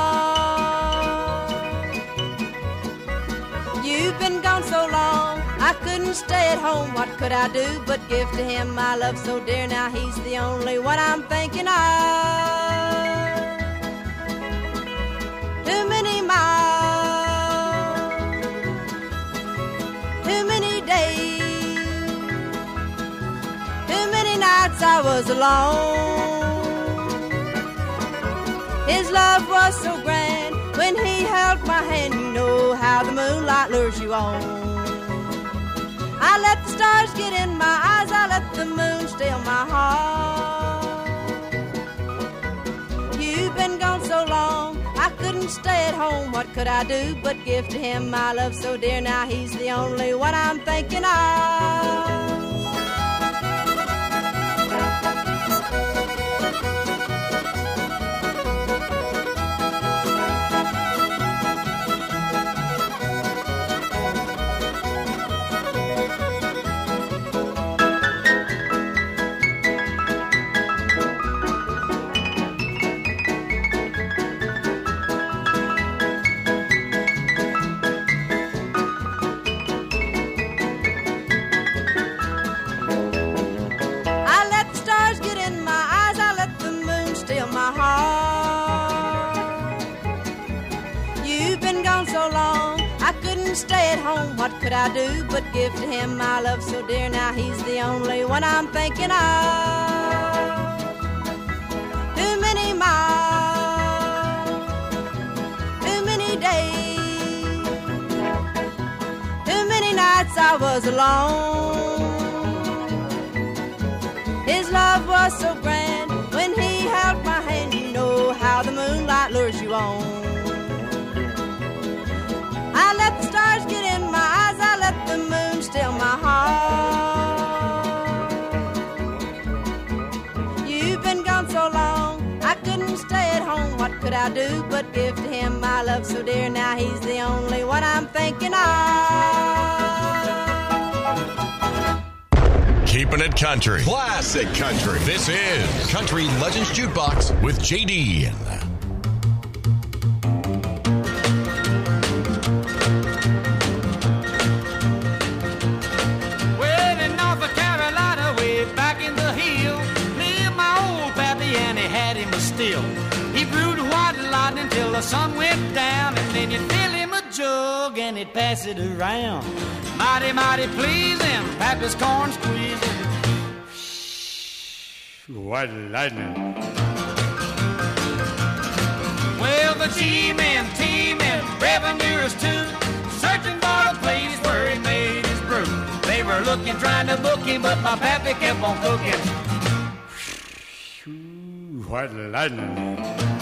Couldn't stay at home. What could I do but give to him my love so dear? Now he's the only one I'm thinking of. Too many miles, too many days, too many nights I was alone. His love was so grand when he held my hand. You know how the moonlight lures you on. I let the stars get in my eyes, I let the moon steal my heart. You've been gone so long, I couldn't stay at home. What could I do but give to him my love so dear? Now he's the only one I'm thinking of. To him my love so dear? Now he's the only one I'm thinking of. Too many miles, too many days, too many nights I was alone. His love was so grand when he held could I do but give to him my love so dear? Now he's the only one I'm thinking of. Keeping it country. Classic country. This is Country Legends Jukebox with JD. Sun went down, and then you'd fill him a jug and he'd pass it around. Mighty, mighty pleasing, pappy's corn squeezing. White lightning. Well, the G-men, T-men, revenuers too, searching for a place where he made his brew. They were looking, trying to book him, but my pappy kept on cooking. White lightning.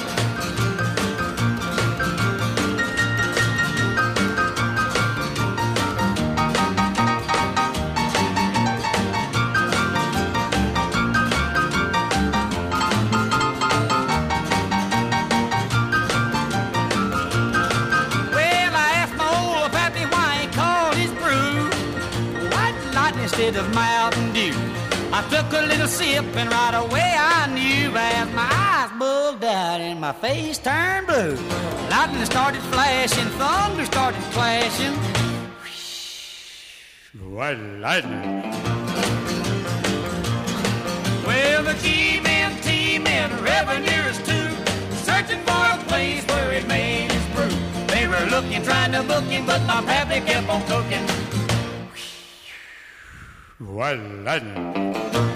Instead of Mountain Dew. I took a little sip and right away I knew as my eyes bugged out and my face turned blue. Lightning started flashing, thunder started clashing. White lightning. Well, the G-men, T-men, revenuers too, searching for a place where it made his brew. They were looking, trying to book him, but my pappy kept on cooking. White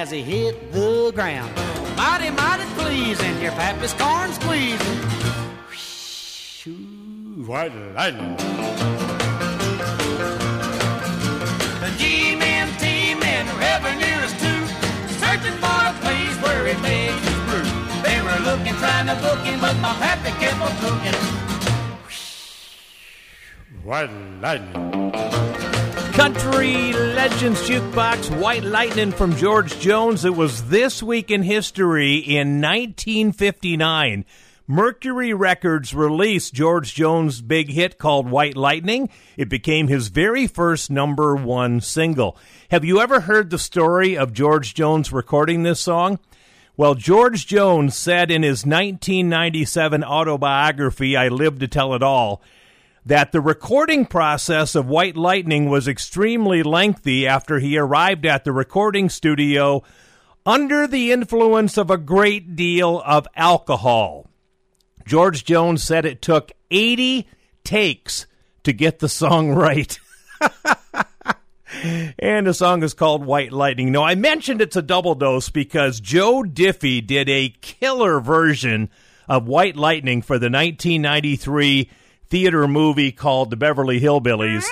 as he hit the ground. Mighty, mighty pleasing, your pappy's corn squeezing. White lightning. The G-men, T-men, revenuers too, searching for a place where it makes his brew. They were looking, trying to book him, but my pappy kept on cooking. White lightning. Country Legends Jukebox White Lightning from George Jones. It was this week in history in 1959. Mercury Records released George Jones' big hit called White Lightning. It became his very first number one single. Have you ever heard the story of George Jones recording this song? Well, George Jones said in his 1997 autobiography, I Live to Tell It All, that the recording process of White Lightning was extremely lengthy after he arrived at the recording studio under the influence of a great deal of alcohol. George Jones said it took 80 takes to get the song right. and the song is called White Lightning. Now, I mentioned it's a double dose because Joe Diffie did a killer version of White Lightning for the 1993 theater movie called The Beverly Hillbillies.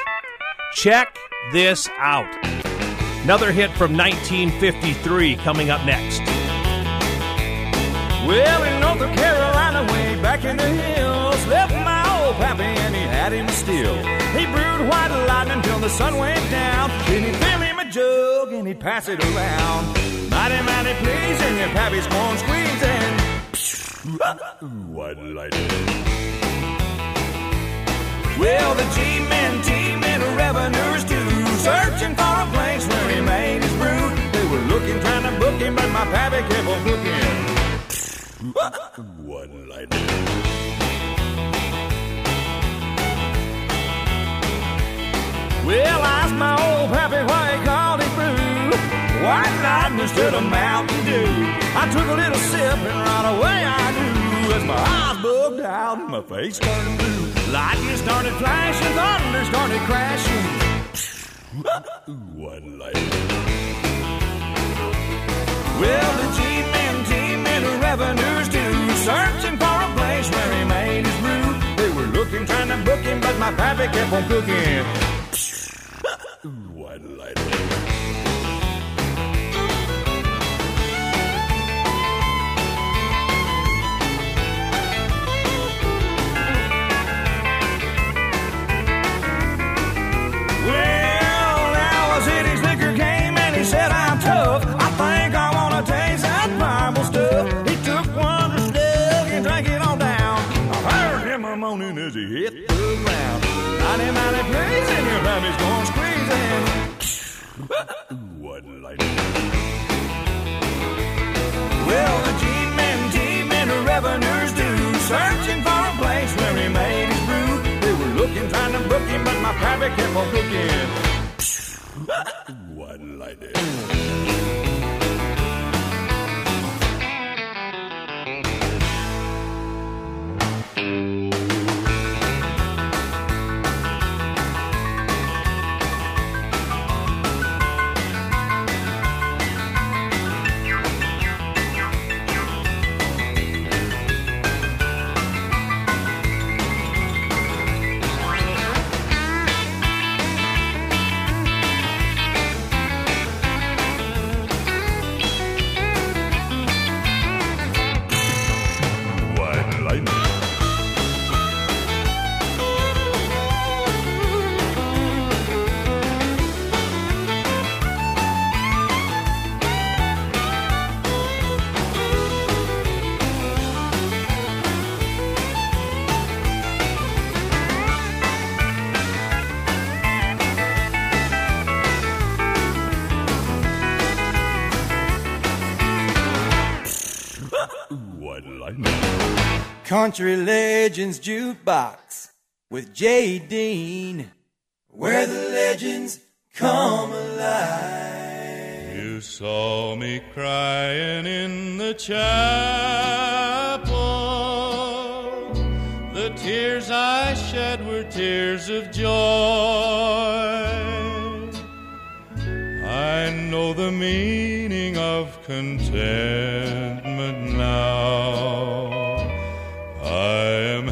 Check this out. Another hit from 1953 coming up next. Well, in North Carolina, way back in the hills, left my old pappy and he had him still. He brewed white lightning till the sun went down. Then he'd fill him a jug and he'd pass it around. Mighty, mighty pleasing, your pappy's corn squeezing. White lightning. Well, the G-men, G-men, revenuers too, searching for a place where he made his brew. They were looking, trying to book him, but my pappy kept on cooking. White lightning. Well, I asked my old pappy why he called it brew. White lightning instead of Mountain Dew. I took a little sip and right away I knew as my eyes bugged out and my face turned blue. Lightning started flashing, thunder started crashing. White lightning. Well, the G-men, G-men, revenues too, searching for a place where he made his brew. They were looking, trying to book him, but my pappy kept on cooking. But my cooking. Country Legends Jukebox with Jay Dean, where the legends come alive. You saw me crying in the chapel. The tears I shed were tears of joy. I know the meaning of contentment now.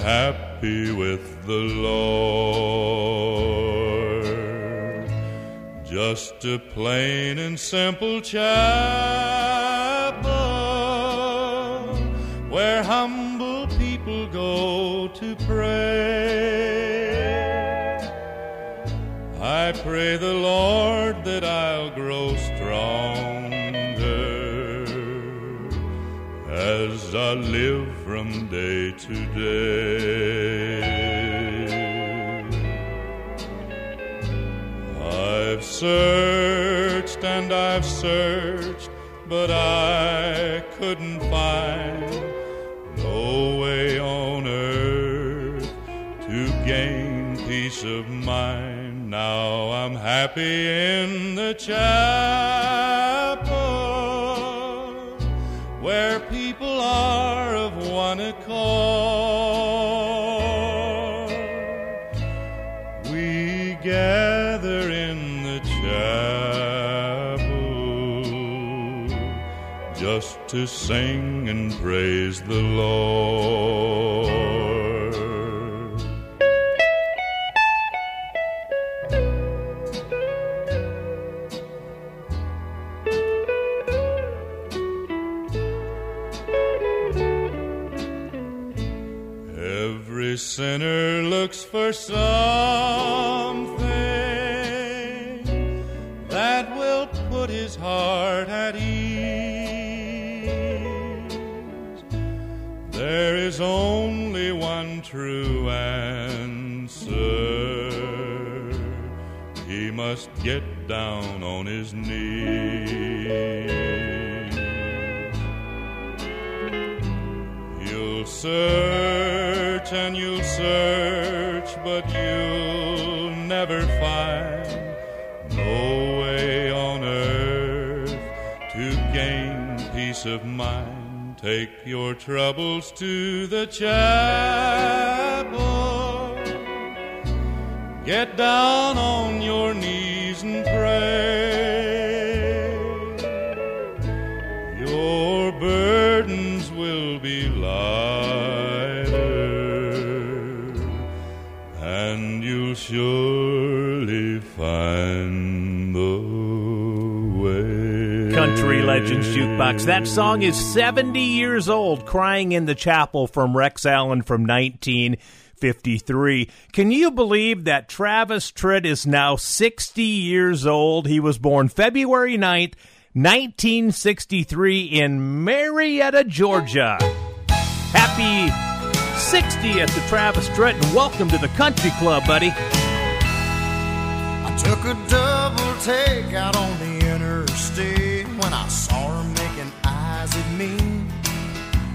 Happy with the Lord. Just a plain and simple chapel where humble people go to pray. I pray the Lord that I'll grow stronger as I live from day to day. I've searched and I've searched, but I couldn't find no way on earth to gain peace of mind. Now I'm happy in the chapel people are of one accord. We gather in the chapel just to sing and praise the Lord. For something that will put his heart at ease. There is only one true answer. He must get down on his knees. You'll search and you'll search, Take your troubles to the chapel. Get down on Legends Jukebox. That song is 70 years old, Crying in the Chapel from Rex Allen from 1953. Can you believe that Travis Tritt is now 60 years old? He was born February 9th, 1963 in Marietta, Georgia. Happy 60th to Travis Tritt and welcome to the Country Club, buddy. I took a double take out on the interstate when I saw her making eyes at me.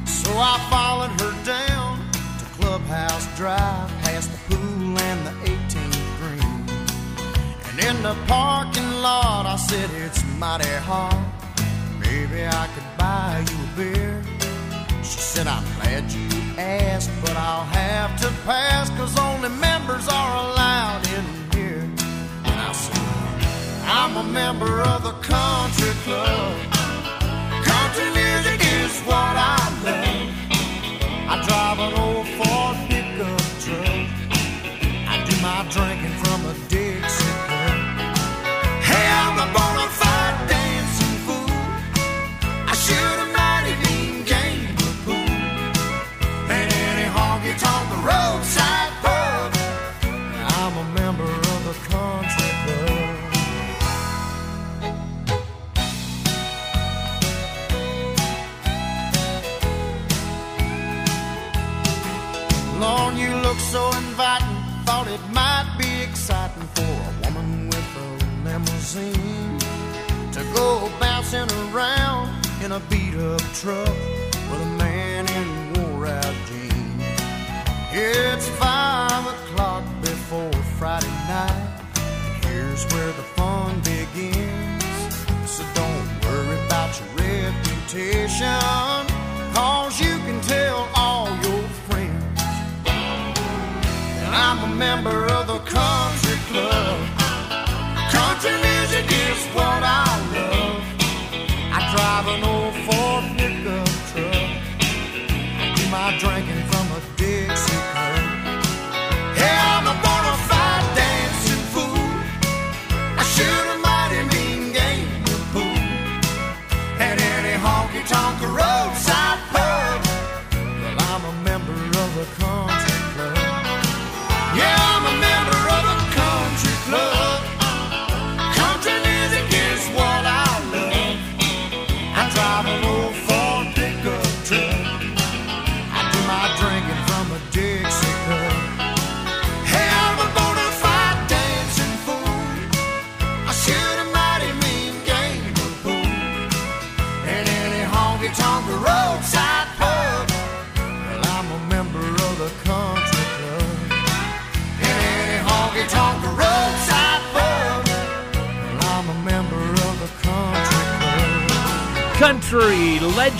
So I followed her down to Clubhouse Drive, past the pool and the 18th green. And in the parking lot, I said, It's mighty hot. Maybe I could buy you a beer. She said, I'm glad you asked, but I'll have to pass, cause only members are allowed in here. And I said, I'm a member of the country club. Country music is what I love. I drive an old Ford pickup truck. I do my drinking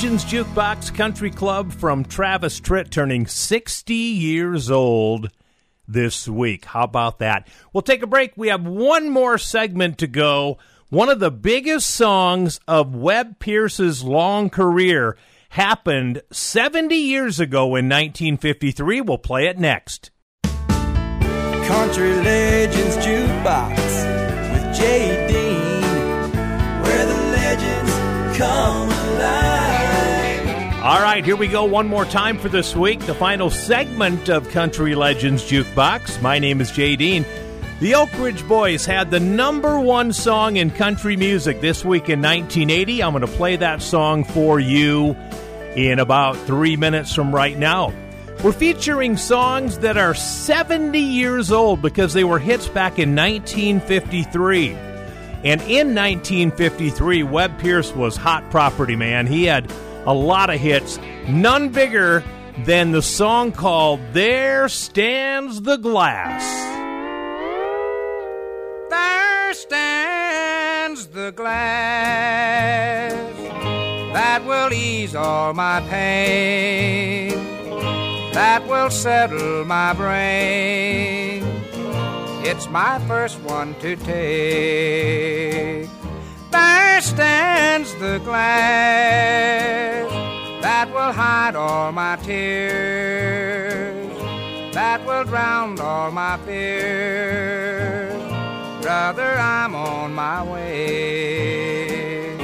Legends Jukebox Country Club from Travis Tritt turning 60 years old this week. How about that? We'll take a break. We have one more segment to go. One of the biggest songs of Webb Pierce's long career happened 70 years ago in 1953. We'll play it next. Country Legends Jukebox with J.D. Where the legends come. All right, here we go one more time for this week, the final segment of Country Legends Jukebox. My name is Jay Dean. The Oak Ridge Boys had the number one song in country music this week in 1980. I'm going to play that song for you in about three minutes from right now. We're featuring songs that are 70 years old because they were hits back in 1953. And in 1953, Webb Pierce was hot property, man. He had a lot of hits, none bigger than the song called There Stands the Glass. There stands the glass that will ease all my pain, that will settle my brain. It's my first one to take. Stands the glass that will hide all my tears, that will drown all my fears. Brother, I'm on my way.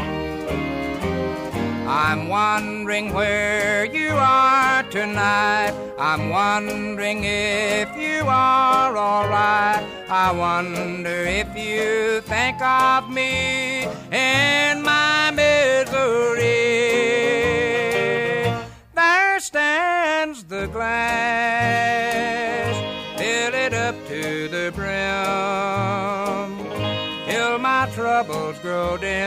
I'm wondering where you are tonight. I'm wondering if you are alright. I wonder if you think of me in my misery. There stands the glass, fill it up to the brim, till my troubles grow dim.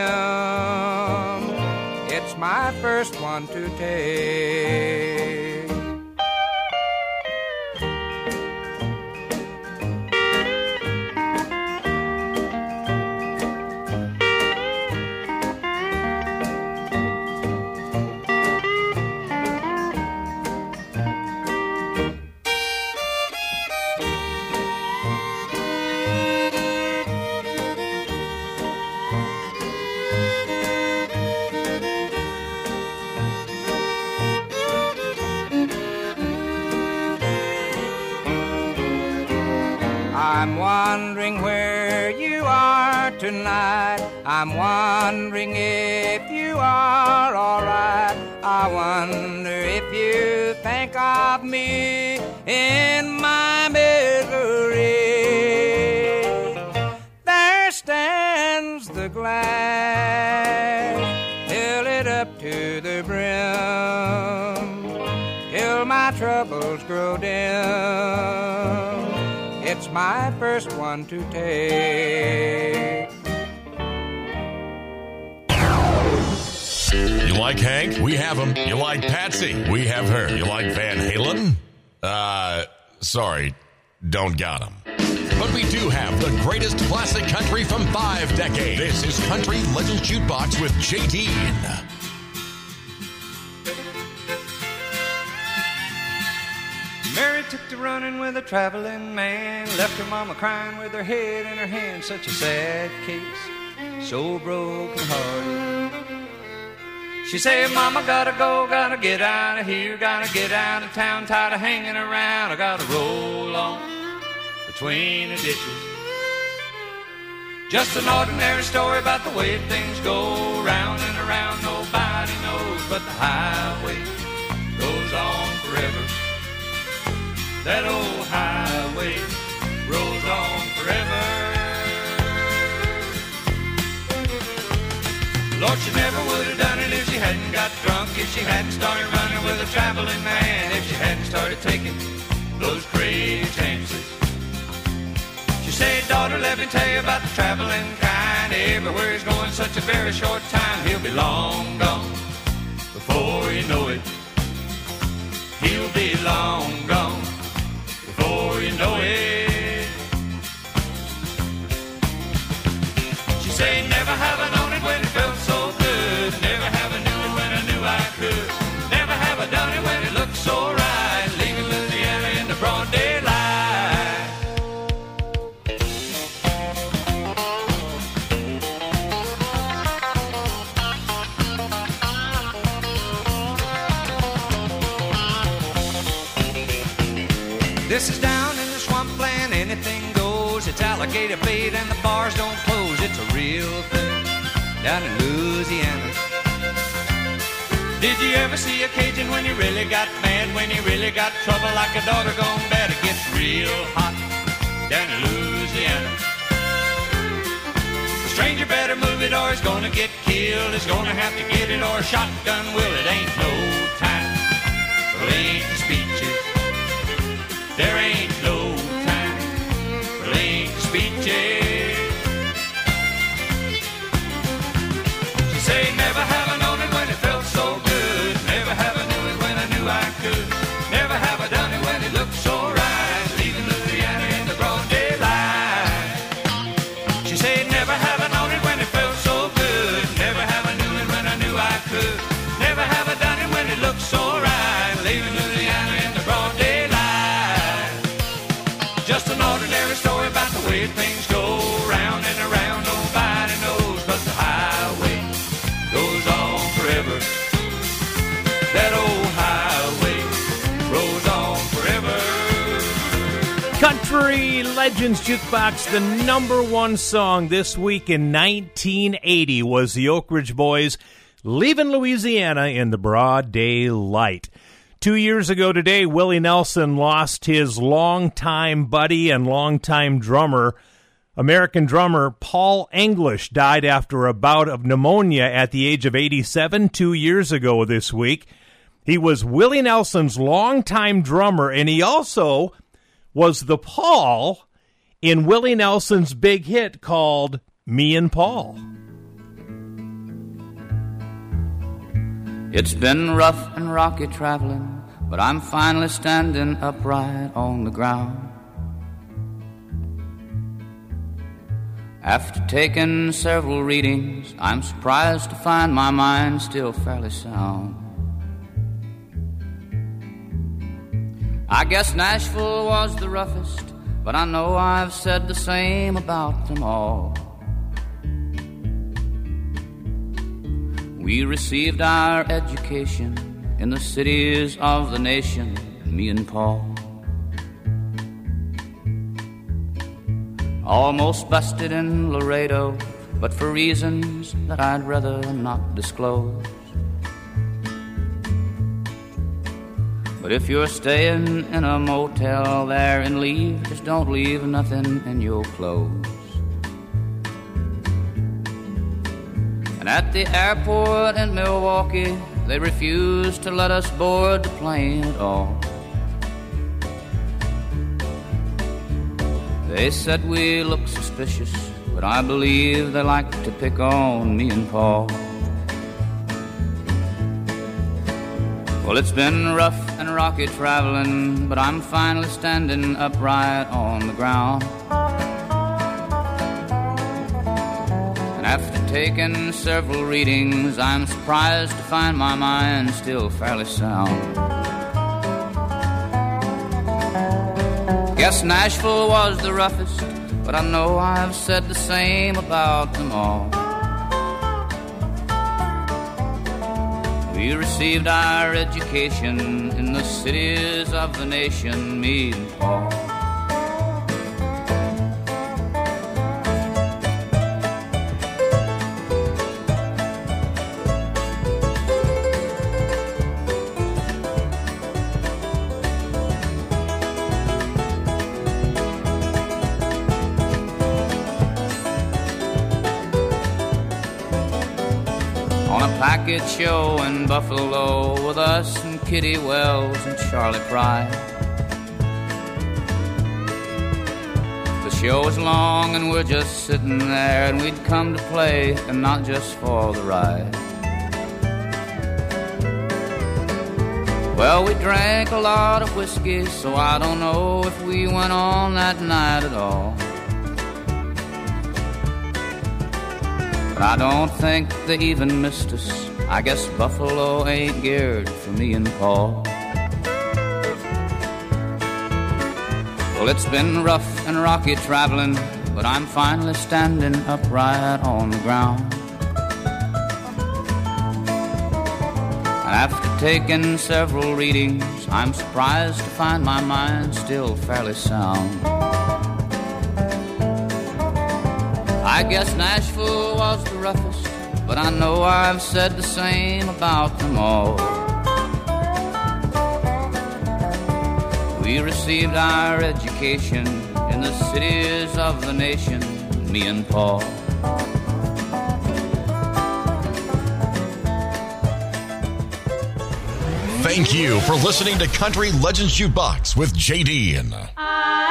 It's my first one to take. I'm wondering if you are alright. I wonder if you think of me in my misery. There stands the glass, fill it up to the brim, till my troubles grow dim. It's my first one to take. You like Hank? We have him. You like Patsy? We have her. You like Van Halen? Uh, sorry, don't got 'em. But we do have the greatest classic country from five decades. This is Country Legends Jukebox with Dean. Mary took to running with a traveling man, left her mama crying with her head in her hand. Such a sad case, so broken hearted. She said, Mama, gotta go, gotta get out of here, gotta get out of town, tired of hanging around. I gotta roll on between the ditches. Just an ordinary story about the way things go round and around. Nobody knows, but the highway goes on forever. That old highway rolls on forever. Lord, she never would have done it if she hadn't got drunk, if she hadn't started running with a traveling man, if she hadn't started taking those crazy chances. She said, daughter, let me tell you about the traveling kind. Everywhere he's going such a very short time, he'll be long gone before you know it. He'll be long gone before you know it. She said, never have I down in Louisiana. Did you ever see a Cajun when he really got mad? When he really got trouble like a daughter gone bad? It gets real hot down in Louisiana. Stranger better move it or he's gonna get killed. He's gonna have to get it or a shotgun will. It ain't no time for lengthy speeches. There ain't no time for lengthy speeches. Never have Legends Jukebox, the number one song this week in 1980 was the Oak Ridge Boys leaving Louisiana in the broad daylight. Two years ago today, Willie Nelson lost his longtime buddy and longtime drummer. American drummer Paul English died after a bout of pneumonia at the age of 87 two years ago this week. He was Willie Nelson's longtime drummer, and he also was the Paul in Willie Nelson's big hit called Me and Paul. It's been rough and rocky traveling, but I'm finally standing upright on the ground. After taking several readings, I'm surprised to find my mind still fairly sound. I guess Nashville was the roughest, but I know I've said the same about them all. We received our education in the cities of the nation, me and Paul. Almost busted in Laredo, but for reasons that I'd rather not disclose. But if you're staying in a motel there and leave, just don't leave nothing in your clothes. And at the airport in Milwaukee, they refused to let us board the plane at all. They said we looked suspicious, but I believe they like to pick on me and Paul. Well, it's been rough and rocky traveling, but I'm finally standing upright on the ground. And after taking several readings, I'm surprised to find my mind still fairly sound. Guess Nashville was the roughest, but I know I've said the same about them all. We received our education in the cities of the nation, me and Paul. Package show in Buffalo with us and Kitty Wells and Charley Pride. The show was long and we're just sitting there and we'd come to play and not just for the ride. Well, we drank a lot of whiskey, so I don't know if we went on that night at all. But I don't think they even missed us. I guess Buffalo ain't geared for me and Paul. Well, it's been rough and rocky traveling, but I'm finally standing upright on the ground. And after taking several readings, I'm surprised to find my mind still fairly sound. I guess Nashville was the roughest, but I know I've said the same about them all. We received our education in the cities of the nation, me and Paul. Thank you for listening to Country Legends Jukebox with JD. I've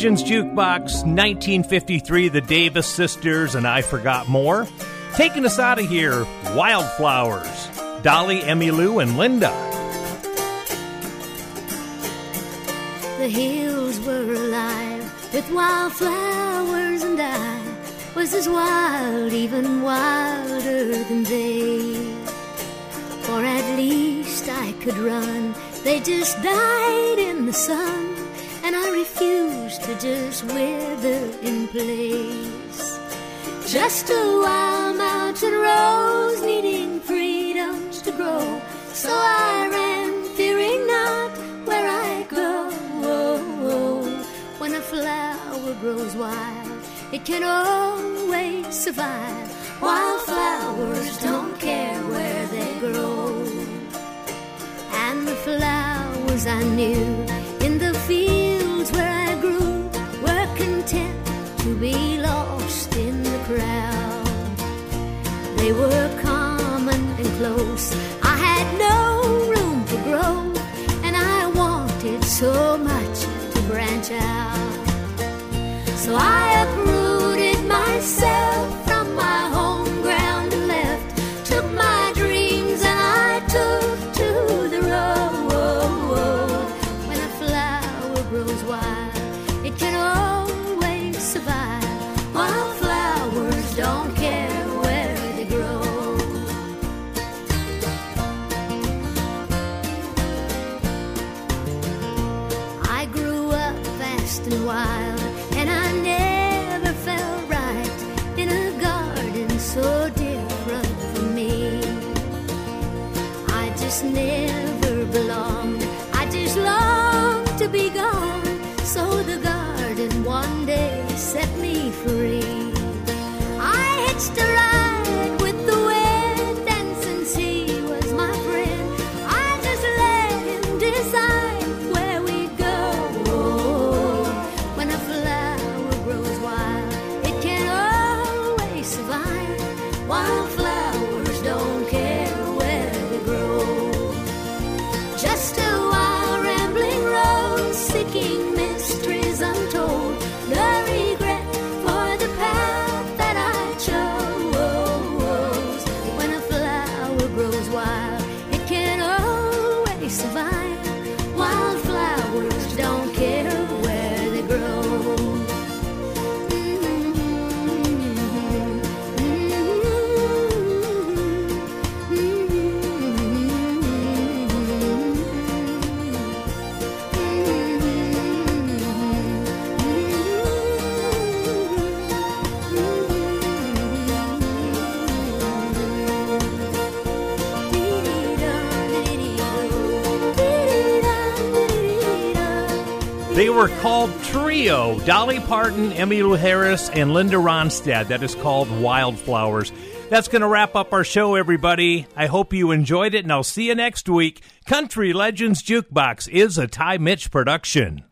Legends Jukebox 1953, the Davis Sisters, and I Forgot More. Taking us out of here, Wildflowers, Dolly, Emmylou, and Linda. The hills were alive with wildflowers, and I was as wild, even wilder than they. For at least I could run. They just died in the sun, and I refuse to just wither in place. Just a wild mountain rose needing freedoms to grow. So I ran, fearing not where I go. When a flower grows wild, it can always survive. Wildflowers don't care where they grow. And the flowers I knew in the fields They were common and close. I had no room to grow, and I wanted so much to branch out. So I uprooted myself called Trio Dolly Parton, Emmylou Harris, and Linda Ronstadt. That is called Wildflowers. That's going to wrap up our show, everybody. I hope you enjoyed it, and I'll see you next week. Country Legends Jukebox is a Ty Mitch production.